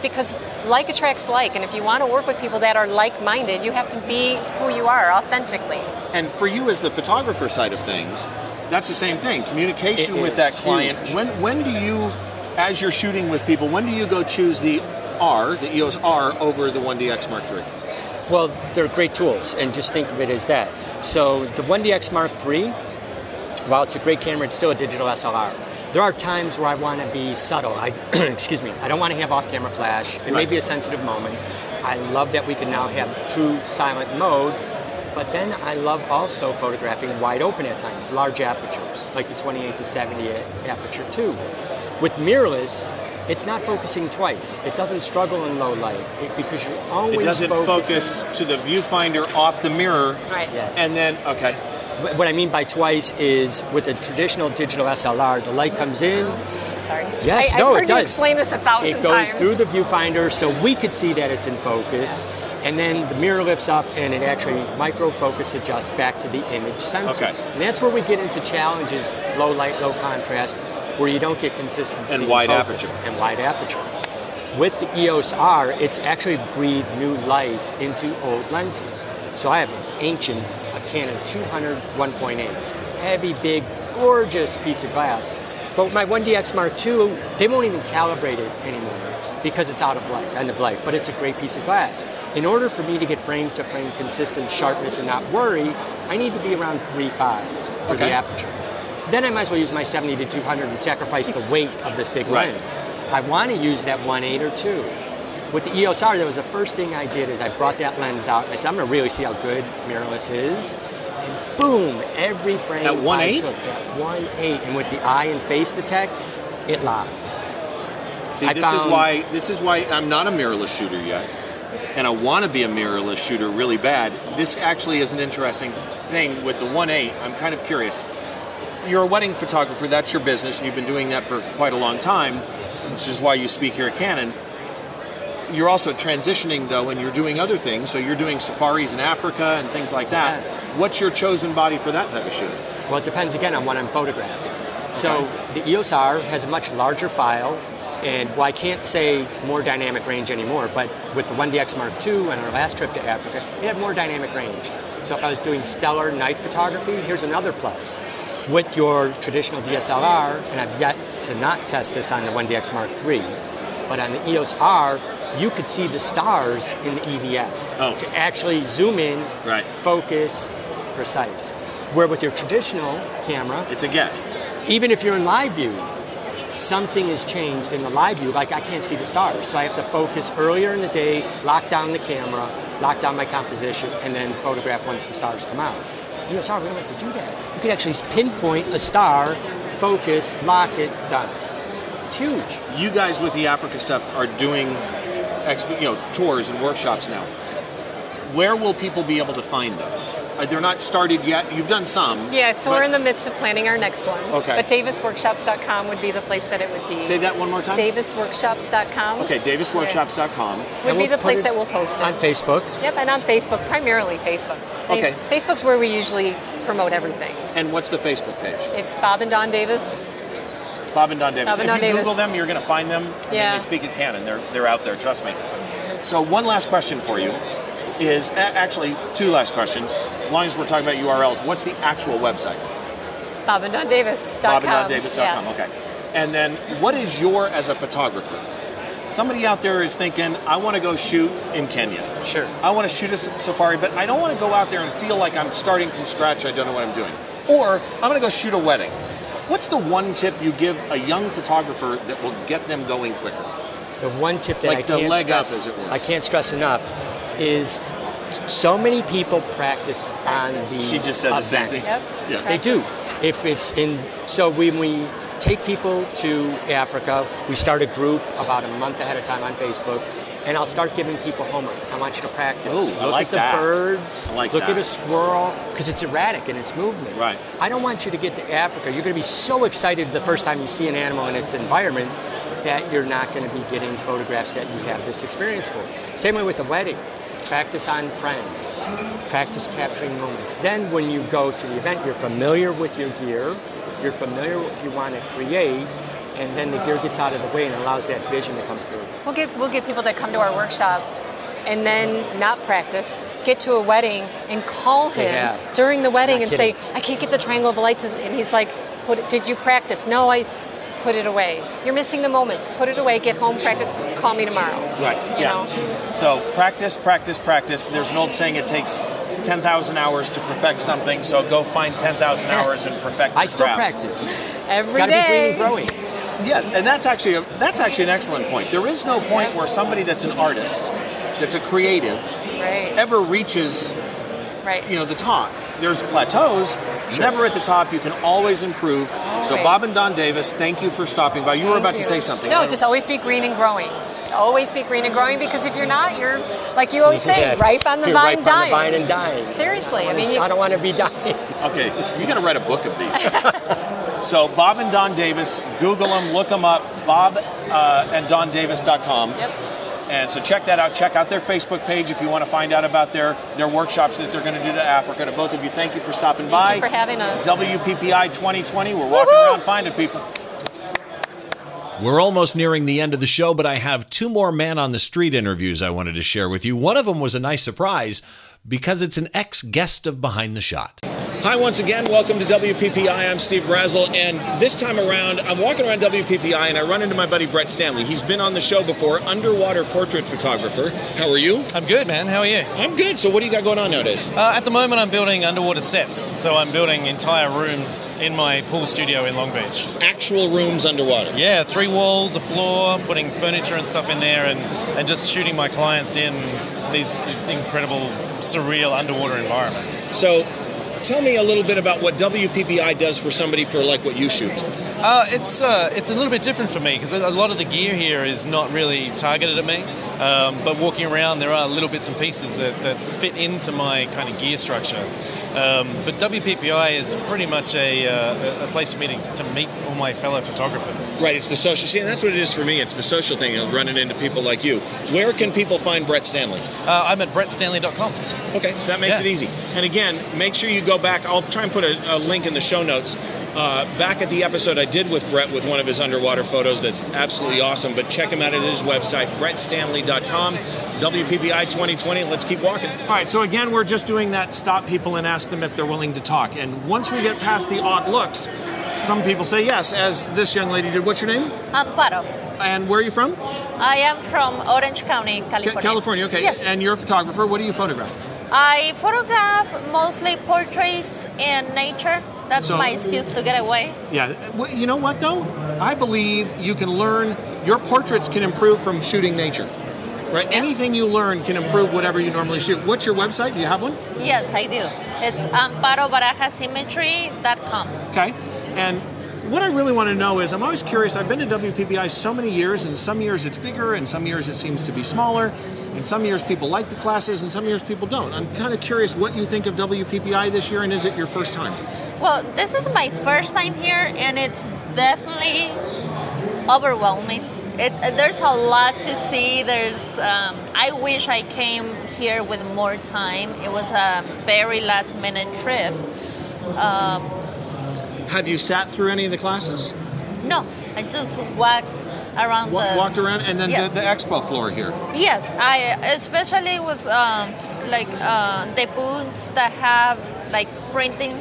Because like attracts like, and if you want to work with people that are like minded, you have to be who you are authentically. And for you as the photographer side of things, that's the same thing. Communication It with that client. huge. When when do you, as you're shooting with people, when do you go choose the R, the EOS R, over the 1DX Mark III? Well, they're great tools, and just think of it as that. So the 1DX Mark III, while it's a great camera, it's still a digital SLR. There are times where I want to be subtle. I, excuse me, I don't want to have off-camera flash. It may be a sensitive moment. I love that we can now have true silent mode, but then I love also photographing wide open at times, large apertures, like the 28 to 70 aperture too. With mirrorless, it's not focusing twice. It doesn't struggle in low light it- because you're always It doesn't focusing- focus to the viewfinder off the mirror, Right. Yes. and then okay, What I mean by twice is with a traditional digital SLR, the light comes in, Sorry. Yes, I, no, I've it heard you does. explain this a thousand it goes times. through the viewfinder so we could see that it's in focus, and then the mirror lifts up and it actually micro focus adjusts back to the image sensor. Okay. And that's where we get into challenges, low light, low contrast, where you don't get consistency And wide aperture. And wide aperture. With the EOS R, it's actually breathed new life into old lenses. So I have an ancient a Canon 200 1.8, heavy, big, gorgeous piece of glass. But my 1DX Mark II, they won't even calibrate it anymore because it's out of life, end of life. But it's a great piece of glass. In order for me to get frame to frame consistent sharpness and not worry, I need to be around 3.5 for Okay. the aperture. Then I might as well use my 70 to 200 and sacrifice the weight of this big Right. lens. I want to use that 1.8 or 2. With the EOS R, that was the first thing I did is I brought that lens out and I said, I'm going to really see how good mirrorless is. And boom, every frame At I 1.8? took At 1.8. And with the eye and face detect, it locks. See, I this is why this is why I'm not a mirrorless shooter yet, and I want to be a mirrorless shooter really bad. This actually is an interesting thing with the 1.8. I'm kind of curious. You're a wedding photographer. That's your business. and You've been doing that for quite a long time, which is why you speak here at Canon. You're also transitioning though, and you're doing other things. So you're doing safaris in Africa and things like that. Yes. What's your chosen body for that type of shooting? Well, it depends again on what I'm photographing. So the EOS R has a much larger file, and well, I can't say more dynamic range anymore, but with the 1DX Mark II and our last trip to Africa, it had more dynamic range. So if I was doing stellar night photography, here's another plus. With your traditional DSLR, and I've yet to not test this on the 1DX Mark III, but on the EOS R, you could see the stars in the EVF Oh. to actually zoom in, Right. focus, precise. Where with your traditional camera, It's a guess. even if you're in live view, something has changed in the live view. Like I can't see the stars, so I have to focus earlier in the day, lock down the camera, lock down my composition, and then photograph once the stars come out. You know, sorry, we don't have to do that. You could actually pinpoint a star, focus, lock it, done. It's huge. you guys with the Africa stuff are doing you know tours and workshops now. Where will people be able to find those? Uh, they're not started yet. You've done some. Yeah, so but- we're in the midst of planning our next one. Okay. But davisworkshops.com would be the place that it would be. Say that one more time. davisworkshops.com. Okay, davisworkshops.com. Would And be we'll the place that we'll post it. on Facebook. Yep, and on Facebook, primarily Facebook. I mean, Okay. Facebook's where we usually promote everything. And what's the Facebook page? It's Bob and Dawn Davis. Bob and Dawn Davis. Bob and if you Davis. Google them, you're going to find them. I mean, Yeah. they speak at Canon. They're they're out there. Trust me. So one last question for you is actually two last questions. As long as we're talking about URLs, what's the actual website? BobandDawnDavis.com. BobandDawnDavis.com. Yeah. Okay. And then what is your as a photographer? Somebody out there is thinking, I want to go shoot in Kenya. Sure. I want to shoot a safari, but I don't want to go out there and feel like I'm starting from scratch. I don't know what I'm doing. Or I'm going to go shoot a wedding. What's the one tip you give a young photographer that will get them going quicker? The one tip that Like I the can't leg up, stress, as it were. I can't stress enough is so many people practice on the She just said the same thing. Yep. Yeah. They do. If it's in, so when we take people to Africa, we start a group about a month ahead of time on Facebook, and I'll start giving people homework. I want you to practice. Ooh, look I like at the that. birds. I like look that. at a squirrel because it's erratic in its movement. Right. I don't want you to get to Africa. You're going to be so excited the first time you see an animal in its environment that you're not going to be getting photographs that you have this experience for. Same way with the wedding. Practice on friends. Practice capturing moments. Then when you go to the event, you're familiar with your gear. You're familiar with what you want to create. And then the gear gets out of the way and allows that vision to come through. We'll get we'll get people that come to our workshop and then not practice, get to a wedding and call him have. during the wedding Not and say. I can't get the triangle of lights and he's like, did you practice? No, I put it away. You're missing the moments. Put it away, get home, practice, call me tomorrow. Right. You yeah. know? So practice, practice, practice. There's an old saying: it takes ten thousand hours to perfect something. So go find ten thousand hours and perfect. I still craft. practice. Every Got to be green and growing. Yeah, and that's actually a, that's actually an excellent point. There is no point where somebody that's an artist, that's a creative, Right. ever reaches Right. you know the top. There's plateaus, never at the top. You can always improve. So Right. Bob and Dawn Davis, thank you for stopping by. You were Thank about to say something. No, just always be green and growing. Always be green and growing because if you're not, you're like you always say, Yeah. ripe on the You're vine, ripe dying. on the vine and dying. Seriously, I mean, you, I don't want to be dying. Okay, you got to write a book of these. so Bob and Dawn Davis, Google them, look them up. Bob uh, and DawnDavis.com. Yep. And so check that out. Check out their Facebook page if you want to find out about their their workshops that they're going to do to Africa. To both of you, thank you for stopping by. you for having us. WPPI 2020. We're walking Woohoo! around finding people. We're almost nearing the end of the show, but I have two more man on the street interviews I wanted to share with you. One of them was a nice surprise because it's an ex guest of Behind the Shot. Hi, once again. Welcome to WPPI. I'm Steve Brazill, and this time around, I'm walking around WPPI and I run into my buddy Brett Stanley. He's been on the show before, underwater portrait photographer. How are you? I'm good, man. How are you? I'm good. So, what do you got going on nowadays? Uh, at the moment, I'm building underwater sets. So I'm building entire rooms in my pool studio in Long Beach. Actual rooms underwater. Yeah, three walls, a floor, putting furniture and stuff in there, and, and just shooting my clients in these incredible, surreal underwater environments. So, tell me a little bit about what WPPI does for somebody for like what you shoot. Uh, it's uh, it's a little bit different for me because a lot of the gear here is not really targeted at me. Um, but walking around, there are little bits and pieces that, that fit into my kind of gear structure. Um, but WPPI is pretty much a, uh, a place for me to, to meet all my fellow photographers. Right, it's the social. See, and that's what it is for me. It's the social thing, of running into people like you. Where can people find Brett Stanley? Uh, I'm at brettstanley.com. Okay, so that makes Yeah. it easy. And again, make sure you go back. I'll try and put a, a link in the show notes. Uh, back at the episode I did with Brett with one of his underwater photos that's absolutely awesome. But check him out at his website, brettstanley.com. WPPI 2020. Let's keep walking. All right, so again, we're just doing that stop people and ask them if they're willing to talk. And once we get past the odd looks, some people say yes, as this young lady did. What's your name? Amparo. And where are you from? I am from Orange County, California. Ca- California, okay. Yes. And you're a photographer. What do you photograph? I photograph mostly portraits and nature. That's So- my excuse to get away. Yeah. Well, you know what, though? I believe you can learn, your portraits can improve from shooting nature. Right? Anything you learn can improve whatever you normally shoot. What's your website? Do you have one? Yes, I do. It's um, amparobarajasimagery.com. Okay. And what I really want to know is I'm always curious. I've been to WPPI so many years, and some years it's bigger, and some years it seems to be smaller, and some years people like the classes, and some years people don't. I'm kind of curious what you think of WPPI this year, and is it your first time? Well, this is my first time here, and it's definitely overwhelming. It, there's a lot to see. There's. Um, I wish I came here with more time. It was a very last minute trip. Um, Have you sat through any of the classes? no, I just walked around Wa- the. walked around, and then Yes. the, the expo floor here. Yes, I especially with um, like uh, the booths that have like printing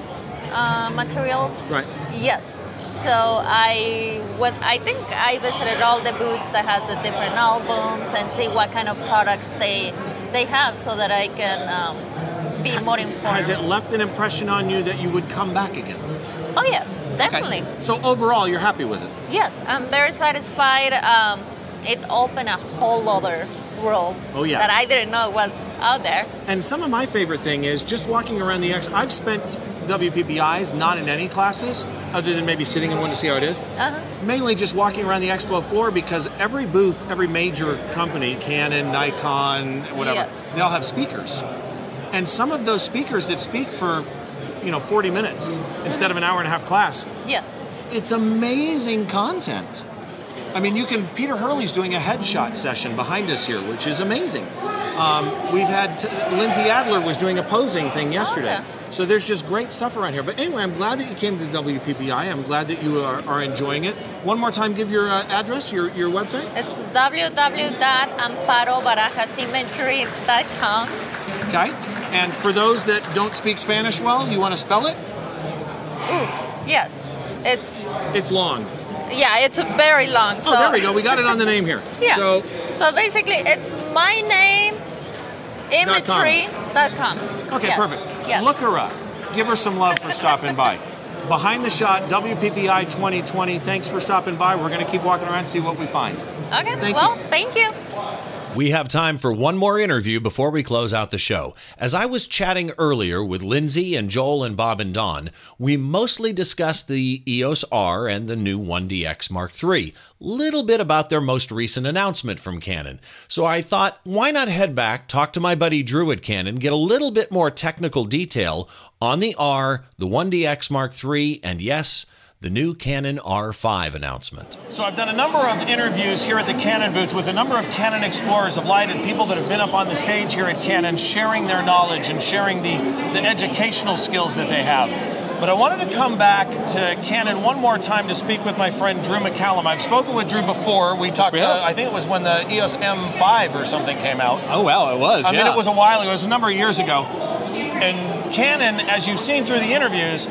uh, materials. Right. Yes. So I what I think I visited all the booths that has the different albums and see what kind of products they they have so that I can um, be more informed. Has it left an impression on you that you would come back again? Oh yes, definitely. So overall, you're happy with it. Yes, I'm very satisfied. Um, it opened a whole other world Oh, yeah. that I didn't know was out there. And some of my favorite thing is just walking around the X. I've spent WPPIs not in any classes, other than maybe sitting in one to see how it is. Uh-huh. Mainly just walking around the expo floor because every booth, every major company, Canon, Nikon, whatever, Yes. they all have speakers. And some of those speakers that speak for, you know, 40 minutes instead of an hour and a half class, Yes. it's amazing content. I mean, you can. Peter Hurley's doing a headshot session behind us here, which is amazing. Um, we've had t- Lindsay Adler was doing a posing thing yesterday. Okay. So there's just great stuff around here. But anyway, I'm glad that you came to WPPI. I'm glad that you are, are enjoying it. One more time, give your uh, address, your your website. It's www.amparobarajasimagery.com. Okay. And for those that don't speak Spanish well, you want to spell it? Ooh, yes. It's It's long. yeah, it's very long. So oh, there we go. We got it on the name here. Yeah. So So basically, it's my name, imagery.com. Okay, Yes. perfect. Yes. Look her up. Give her some love for stopping by. Behind the shot, WPPI 2020. Thanks for stopping by. We're going to keep walking around and see what we find. Okay. Thank well, thank you. We have time for one more interview before we close out the show. As I was chatting earlier with Lindsay and Joel and Bob and Dawn, we mostly discussed the EOS R and the new 1DX Mark III. Little bit about their most recent announcement from Canon. So I thought, why not head back, talk to my buddy Drew at Canon, get a little bit more technical detail on the R, the 1DX Mark III, and yes, the new Canon R5 announcement. So I've done a number of interviews here at the Canon booth with a number of Canon explorers of light and people that have been up on the stage here at Canon sharing their knowledge and sharing the, the educational skills that they have. But I wanted to come back to Canon one more time to speak with my friend Drew McCallum. I've spoken with Drew before. We talked, we uh, I think it was when the EOS M5 or something came out. Oh wow, it was. I mean, it was a while ago. It was a number of years ago. And Canon, as you've seen through the interviews,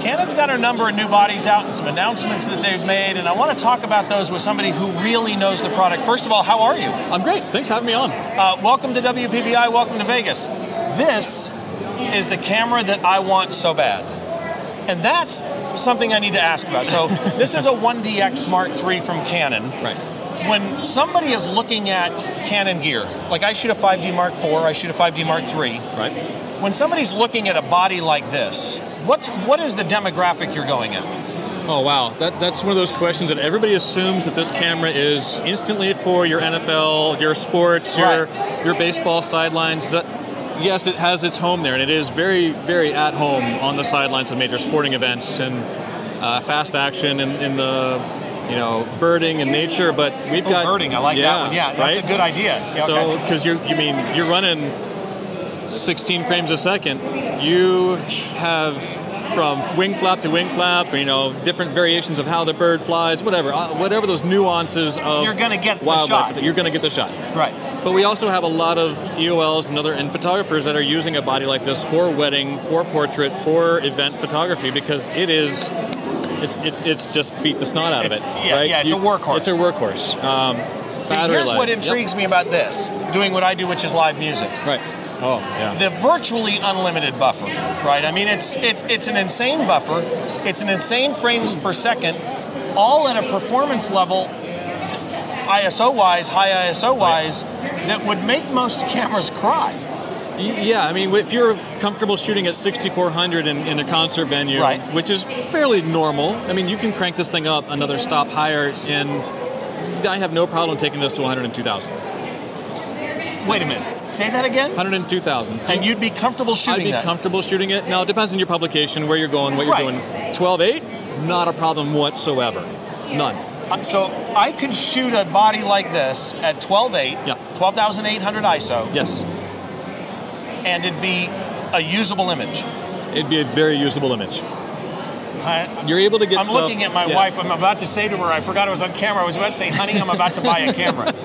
Canon's got a number of new bodies out and some announcements that they've made. And I want to talk about those with somebody who really knows the product. First of all, how are you? I'm great. Thanks for having me on. Uh, welcome to WPPI. Welcome to Vegas. This is the camera that I want so bad. And that's something I need to ask about. So, this is a 1DX Mark III from Canon. Right. When somebody is looking at Canon gear, like I shoot a 5D Mark IV, I shoot a 5D Mark III. Right. When somebody's looking at a body like this, what's what is the demographic you're going at? Oh wow, that, that's one of those questions that everybody assumes that this camera is instantly for your NFL, your sports, your your baseball sidelines. That yes, it has its home there, and it is very very at home on the sidelines of major sporting events and uh, fast action in, in the you know birding and nature. But we've Oh, got birding, I like that one. Yeah, that's right? a good idea. Yeah, so okay. because you're you mean you're running 16 frames a second, you have from wing flap to wing flap, you know, different variations of how the bird flies, whatever, uh, whatever those nuances of You're gonna get the shot. You're going to get the shot. Right. But we also have a lot of EOLs and other and photographers that are using a body like this for wedding, for portrait, for event photography because it is. It's, it's, it's just beat the snot out of It's- it. yeah, right? yeah, it's a workhorse. It's a workhorse. Um, See, here's life. what Yep. intrigues me about this, doing what I do, which is live music. Right. Oh, yeah. The virtually unlimited buffer, right? I mean, it's it's it's an insane buffer. It's an insane frames per second, all at a performance level, ISO wise, high ISO wise, that would make most cameras cry. Yeah, I mean, if you're comfortable shooting at 6400 in, in a concert venue, Right. which is fairly normal, I mean, you can crank this thing up another stop higher, and I have no problem taking this to 102,000. Wait a minute. Say that again. 102,000. And you'd be comfortable shooting I'd be that. comfortable shooting it. Now, it depends on your publication, where you're going, what you're Right. doing. 12.8, not a problem whatsoever. None. Uh, So I could shoot a body like this at 12.8, Yeah. 12,800 ISO, Yes, and it'd be a usable image. it'd be a very usable image. I, You're able to get I'm stuff. looking at my yeah. wife. I'm about to say to her, I forgot I was on camera. I was about to say, honey, I'm about to buy a camera.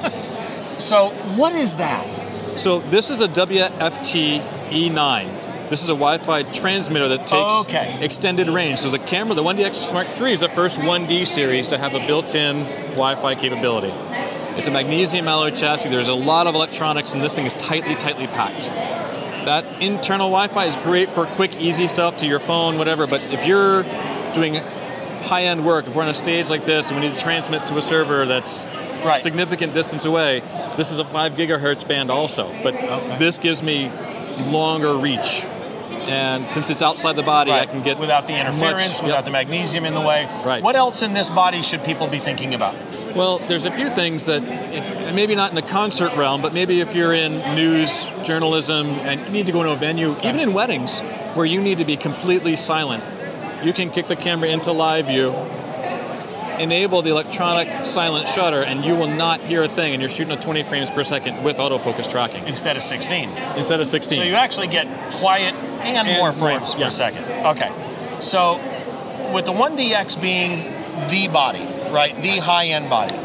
so what is that? So this is a WFT E9. E This is a Wi-Fi transmitter that takes Okay. extended range. So the camera, the 1DX Mark III, is the first 1D series to have a built-in Wi-Fi capability. It's a magnesium alloy chassis. There's a lot of electronics, and this thing is tightly, tightly packed. That internal Wi-Fi is great for quick, easy stuff to your phone, whatever. But if you're doing high-end work, if we're on a stage like this and we need to transmit to a server that's Right. significant distance away, this is a five gigahertz band also. But this gives me longer reach, and since it's outside the body, I can get without the much- interference, without yep. the magnesium in the way. Right. What else in this body should people be thinking about? Well, there's a few things that, if, maybe not in the concert realm, but maybe if you're in news, journalism, and you need to go to a venue, even in weddings, where you need to be completely silent, you can kick the camera into live view, enable the electronic silent shutter, and you will not hear a thing, and you're shooting at 20 frames per second with autofocus tracking Instead of 16. instead of 16. So you actually get quiet and, And more more, frames yeah. per second. Okay. So with the 1DX being the body, right, the high-end body,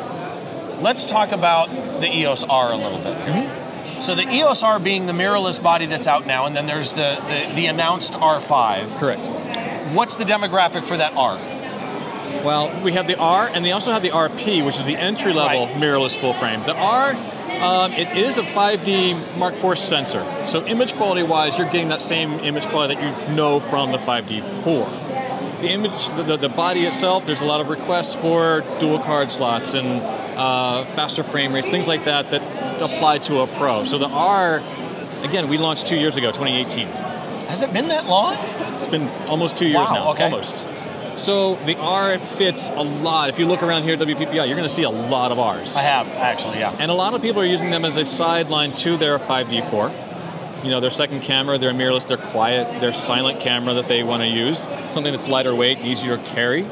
let's talk about the EOS R a little bit. Mm-hmm. So the EOS R being the mirrorless body that's out now, and then there's the, the, the announced R5. Correct. What's the demographic for that R? Well, we have the R, and they also have the RP, which is the entry level Right. mirrorless full frame. The R, um, it is a 5D Mark IV sensor, so image quality wise, you're getting that same image quality that you know from the 5D4. The image, the, the, body itself, there's a lot of requests for dual card slots and uh, faster frame rates, things like that that apply to a Pro. So the R, again, we launched two years ago, 2018. Has it been that long? It's been almost two years Wow, now, okay. almost. So the R fits a lot. If you look around here at WPPI, you're going to see a lot of Rs. I have, actually, yeah. And a lot of people are using them as a sideline to their 5D4. You know, their second camera, their mirrorless, their quiet, their silent camera that they want to use. Something that's lighter weight, easier to carry.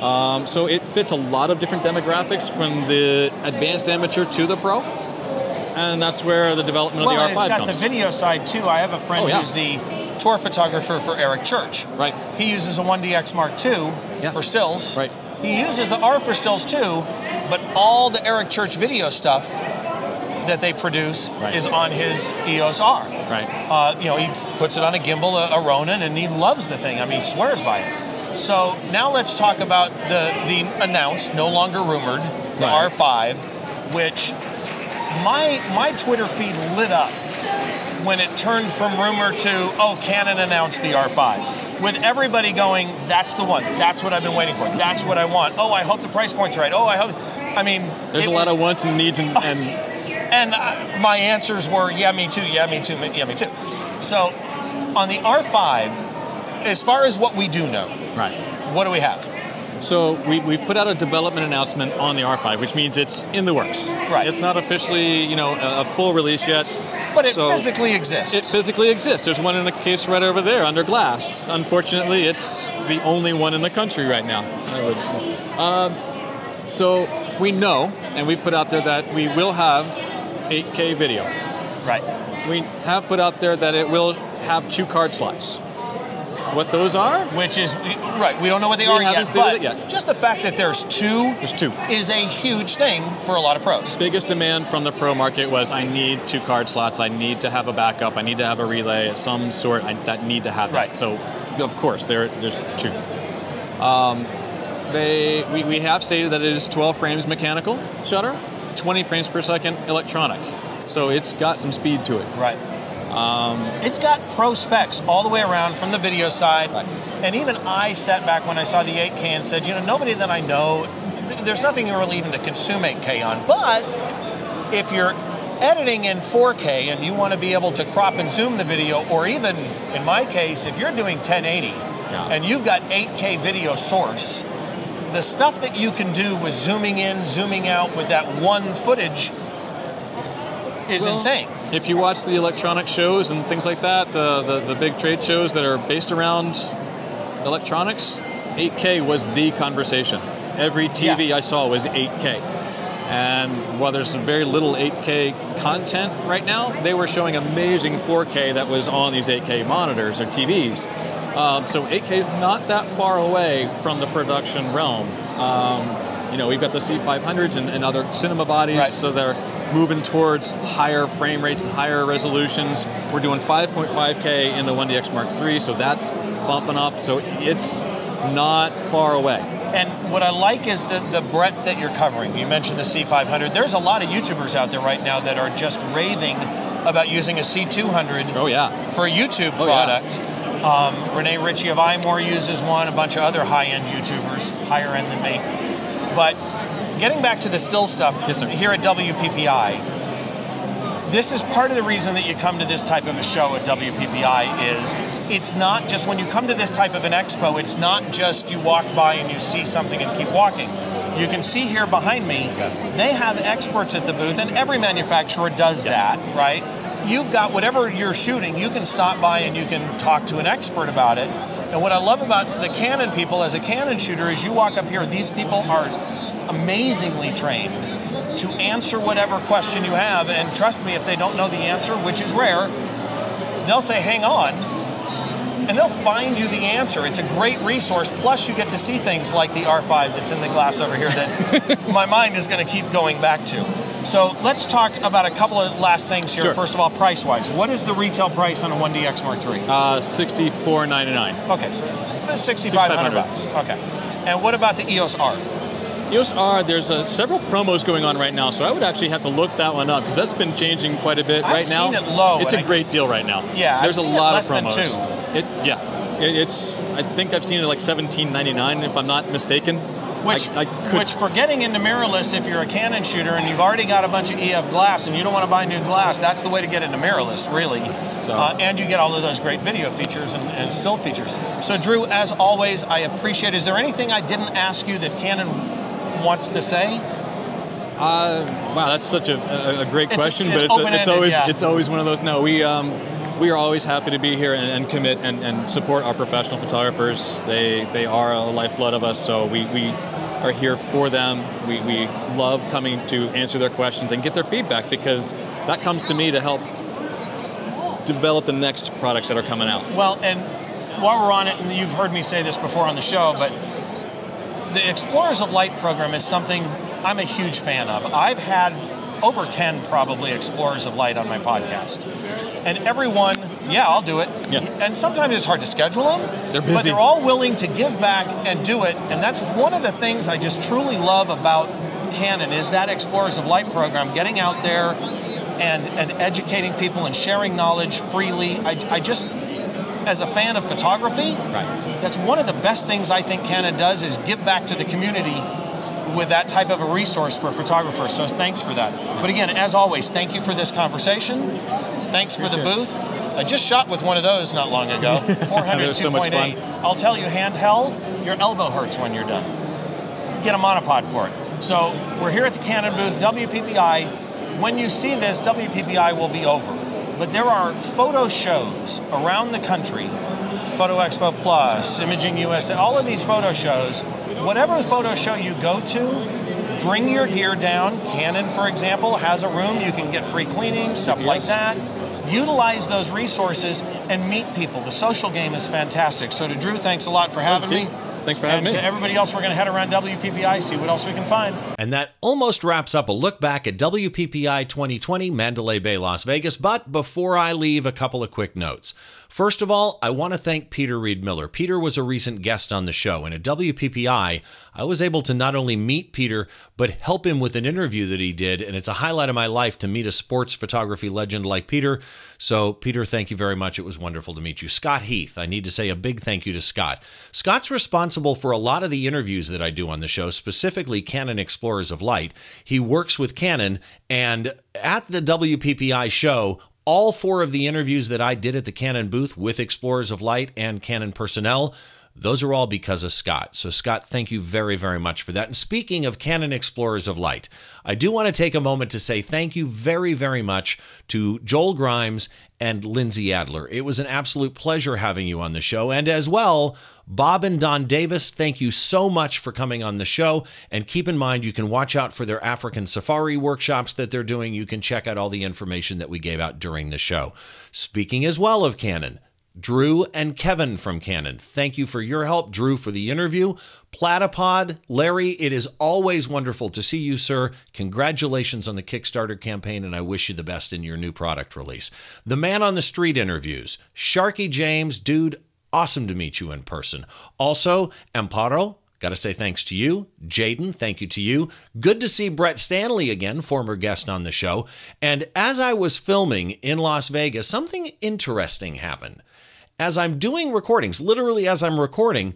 Um, so it fits a lot of different demographics from the advanced amateur to the pro. And that's where the development Well, of the R5 comes. Well, it's got comes. the video side too. I have a friend Oh, yeah. who's the tour photographer for Eric Church. Right. He uses a 1DX Mark II Yeah. for stills. Right. He uses the R for stills too, but all the Eric Church video stuff that they produce Right. is on his EOS R. Right. Uh, you know, he puts it on a gimbal, a, a Ronin, and he loves the thing. I mean, he swears by it. So now let's talk about the the announced, no longer rumored, the Right. R5, which my my Twitter feed lit up when it turned from rumor to oh Canon announced the R5 with everybody going that's the one. That's what I've been waiting for. That's what I want. Oh I hope the price point's right. Oh I hope I mean There's a lot was- of wants and needs and, and and uh, my answers were yeah me too. Yeah me too. Yeah me too. So on the R5 as far as what we do know right. what do we have So we, we've put out a development announcement on the R5, which means it's in the works. Right. It's not officially, you know, a, a full release yet. but it So- physically exists It physically exists. There's one in the case right over there under glass. Unfortunately, it's the only one in the country right now. I would. Um, so we know, and we've put out there that we will have 8K video. right We have put out there that it will have two card slots. What those are? which is right we don't know what they We are yet but it yet. just the fact that there's two There's two. is a huge thing for a lot of pros biggest demand from the pro market was I need two card slots. I need to have a backup. I need to have a relay of some sort I, that need to have Right. that. So, of course, there there's two. Um, they we, we have stated that it is 12 frames mechanical shutter, 20 frames per second electronic. So it's got some speed to it. right Um, It's got pro specs all the way around from the video side. Right. And even I sat back when I saw the 8K and said, you know, nobody that I know, th- there's nothing really even to consume 8K on. But if you're editing in 4K and you want to be able to crop and zoom the video, or even in my case, if you're doing 1080 and you've got 8K video source, the stuff that you can do with zooming in, zooming out with that one footage is Well, insane. If you watch the electronic shows and things like that, uh, the the big trade shows that are based around electronics, 8K was the conversation. Every TV I saw was 8K. And while there's very little 8K content right now, they were showing amazing 4K that was on these 8K monitors or TVs. Um, so 8K is not that far away from the production realm. Um, you know, we've got the C500s and, and other cinema bodies, Right. so they're moving towards higher frame rates and higher resolutions. We're doing 5.5K in the 1DX Mark III, so that's bumping up. So it's not far away. And what I like is the, the breadth that you're covering. You mentioned the C500. There's a lot of YouTubers out there right now that are just raving about using a C200 oh, yeah. for a YouTube Oh, yeah. product. Um, Rene Ritchie of iMore uses one, a bunch of other high end YouTubers, higher end than me. But getting back to the still stuff here at WPPI, this is part of the reason that you come to this type of a show at WPPI is it's not just when you come to this type of an expo, it's not just you walk by and you see something and keep walking. You can see here behind me, they have experts at the booth, and every manufacturer does that, right? You've got whatever you're shooting, you can stop by and you can talk to an expert about it. And what I love about the Canon people as a Canon shooter is you walk up here, these people are amazingly trained to answer whatever question you have. And trust me, if they don't know the answer, which is rare, they'll say, hang on, and they'll find you the answer. It's a great resource. Plus, you get to see things like the R5 that's in the glass over here that my mind is going to keep going back to. So let's talk about a couple of last things here. Sure. First of all, price wise, what is the retail price on a 1DX Mark III? Uh, 64.99. Okay, so it's 6,500 bucks. Okay. And what about the EOS R? EOS R, there's uh, several promos going on right now, so I would actually have to look that one up because that's been changing quite a bit I've right now. seen it low, It's a I- great deal right now. Yeah, I've there's seen a lot of promos. It, yeah, it, it's. I think I've seen it like 17.99 if I'm not mistaken. Which, I, I could, which for getting into mirrorless, if you're a Canon shooter and you've already got a bunch of EF glass and you don't want to buy new glass, that's the way to get into mirrorless, really. Uh, and you get all of those great video features and, and still features. So, Drew, as always, I appreciate. Is there anything I didn't ask you that Canon wants to say? Uh, wow, that's such a, a, a great It's question, an but it's, a, it's always yeah. it's always one of those. No, we um, we are always happy to be here and, and commit and, and support our professional photographers. They they are a lifeblood of us, so we, we are here for them. We, we love coming to answer their questions and get their feedback because that comes to me to help develop the next products that are coming out. Well, and while we're on it, and you've heard me say this before on the show, but the Explorers of Light program is something I'm a huge fan of. I've had over 10 probably Explorers of Light on my podcast. And everyone, yeah, I'll do it. And sometimes it's hard to schedule them. They're busy. But they're all willing to give back and do it. And that's one of the things I just truly love about Canon is that Explorers of Light program, getting out there and, and educating people and sharing knowledge freely. I, I just, as a fan of photography, that's one of the best things I think Canon does is give back to the community with that type of a resource for photographers. So thanks for that. But again, as always, thank you for this conversation. Thanks for the booth. I just shot with one of those not long ago. 400 so much 2.8. I'll tell you, handheld, your elbow hurts when you're done. Get a monopod for it. So we're here at the Canon booth, WPPI. When you see this, WPPI will be over. But there are photo shows around the country, Photo Expo Plus, Imaging USA, all of these photo shows. Whatever photo show you go to, bring your gear down. Canon, for example, has a room you can get free cleaning, stuff like that. Utilize those resources and meet people. The social game is fantastic. So to Drew, thanks a lot for having me. Thanks for having and me. to everybody else, we're going to head around WPPI, see what else we can find. And that almost wraps up a look back at WPPI 2020 Mandalay Bay, Las Vegas. But before I leave, a couple of quick notes. First of all, I want to thank Peter Read Miller. Peter was a recent guest on the show, and at WPPI, I was able to not only meet Peter, but help him with an interview that he did. And it's a highlight of my life to meet a sports photography legend like Peter. So, Peter, thank you very much. It was wonderful to meet you. Scott Heath, I need to say a big thank you to Scott. Scott's responsible for a lot of the interviews that I do on the show, specifically Canon Explorers of Light. He works with Canon, and at the WPPI show, all four of the interviews that I did at the Canon booth with Explorers of Light and Canon personnel those are all because of Scott. So, Scott, thank you very, very much for that. And speaking of Canon Explorers of Light, I do want to take a moment to say thank you very, very much to Joel Grimes and Lindsay Adler. It was an absolute pleasure having you on the show. And as well, Bob and Dawn Davis, thank you so much for coming on the show. And keep in mind, you can watch out for their African safari workshops that they're doing. You can check out all the information that we gave out during the show. Speaking as well of Canon, Drew and Kevin from Canon. Thank you for your help, Drew, for the interview. Platypod, Larry, it is always wonderful to see you, sir. Congratulations on the Kickstarter campaign, and I wish you the best in your new product release. The Man on the Street interviews, Sharky James, dude, awesome to meet you in person. Also, Amparo, Got to say thanks to you. Jaden, thank you to you. Good to see Brett Stanley again, former guest on the show. And as I was filming in Las Vegas, something interesting happened as I'm doing recordings, literally as I'm recording,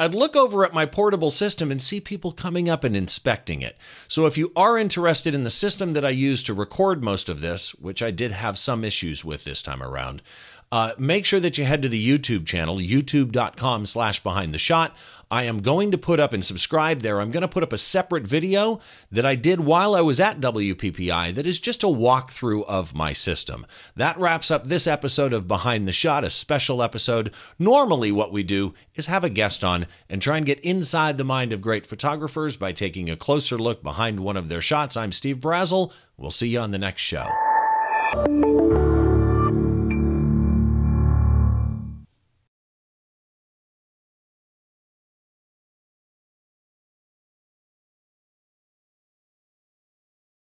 I'd look over at my portable system and see people coming up and inspecting it. So if you are interested in the system that I use to record most of this, which I did have some issues with this time around, uh, make sure that you head to the YouTube channel, youtube.com slash behind the shot. I am going to put up and subscribe there. I'm going to put up a separate video that I did while I was at WPPI that is just a walkthrough of my system. That wraps up this episode of Behind the Shot, a special episode. Normally, what we do is have a guest on and try and get inside the mind of great photographers by taking a closer look behind one of their shots. I'm Steve Brazill. We'll see you on the next show.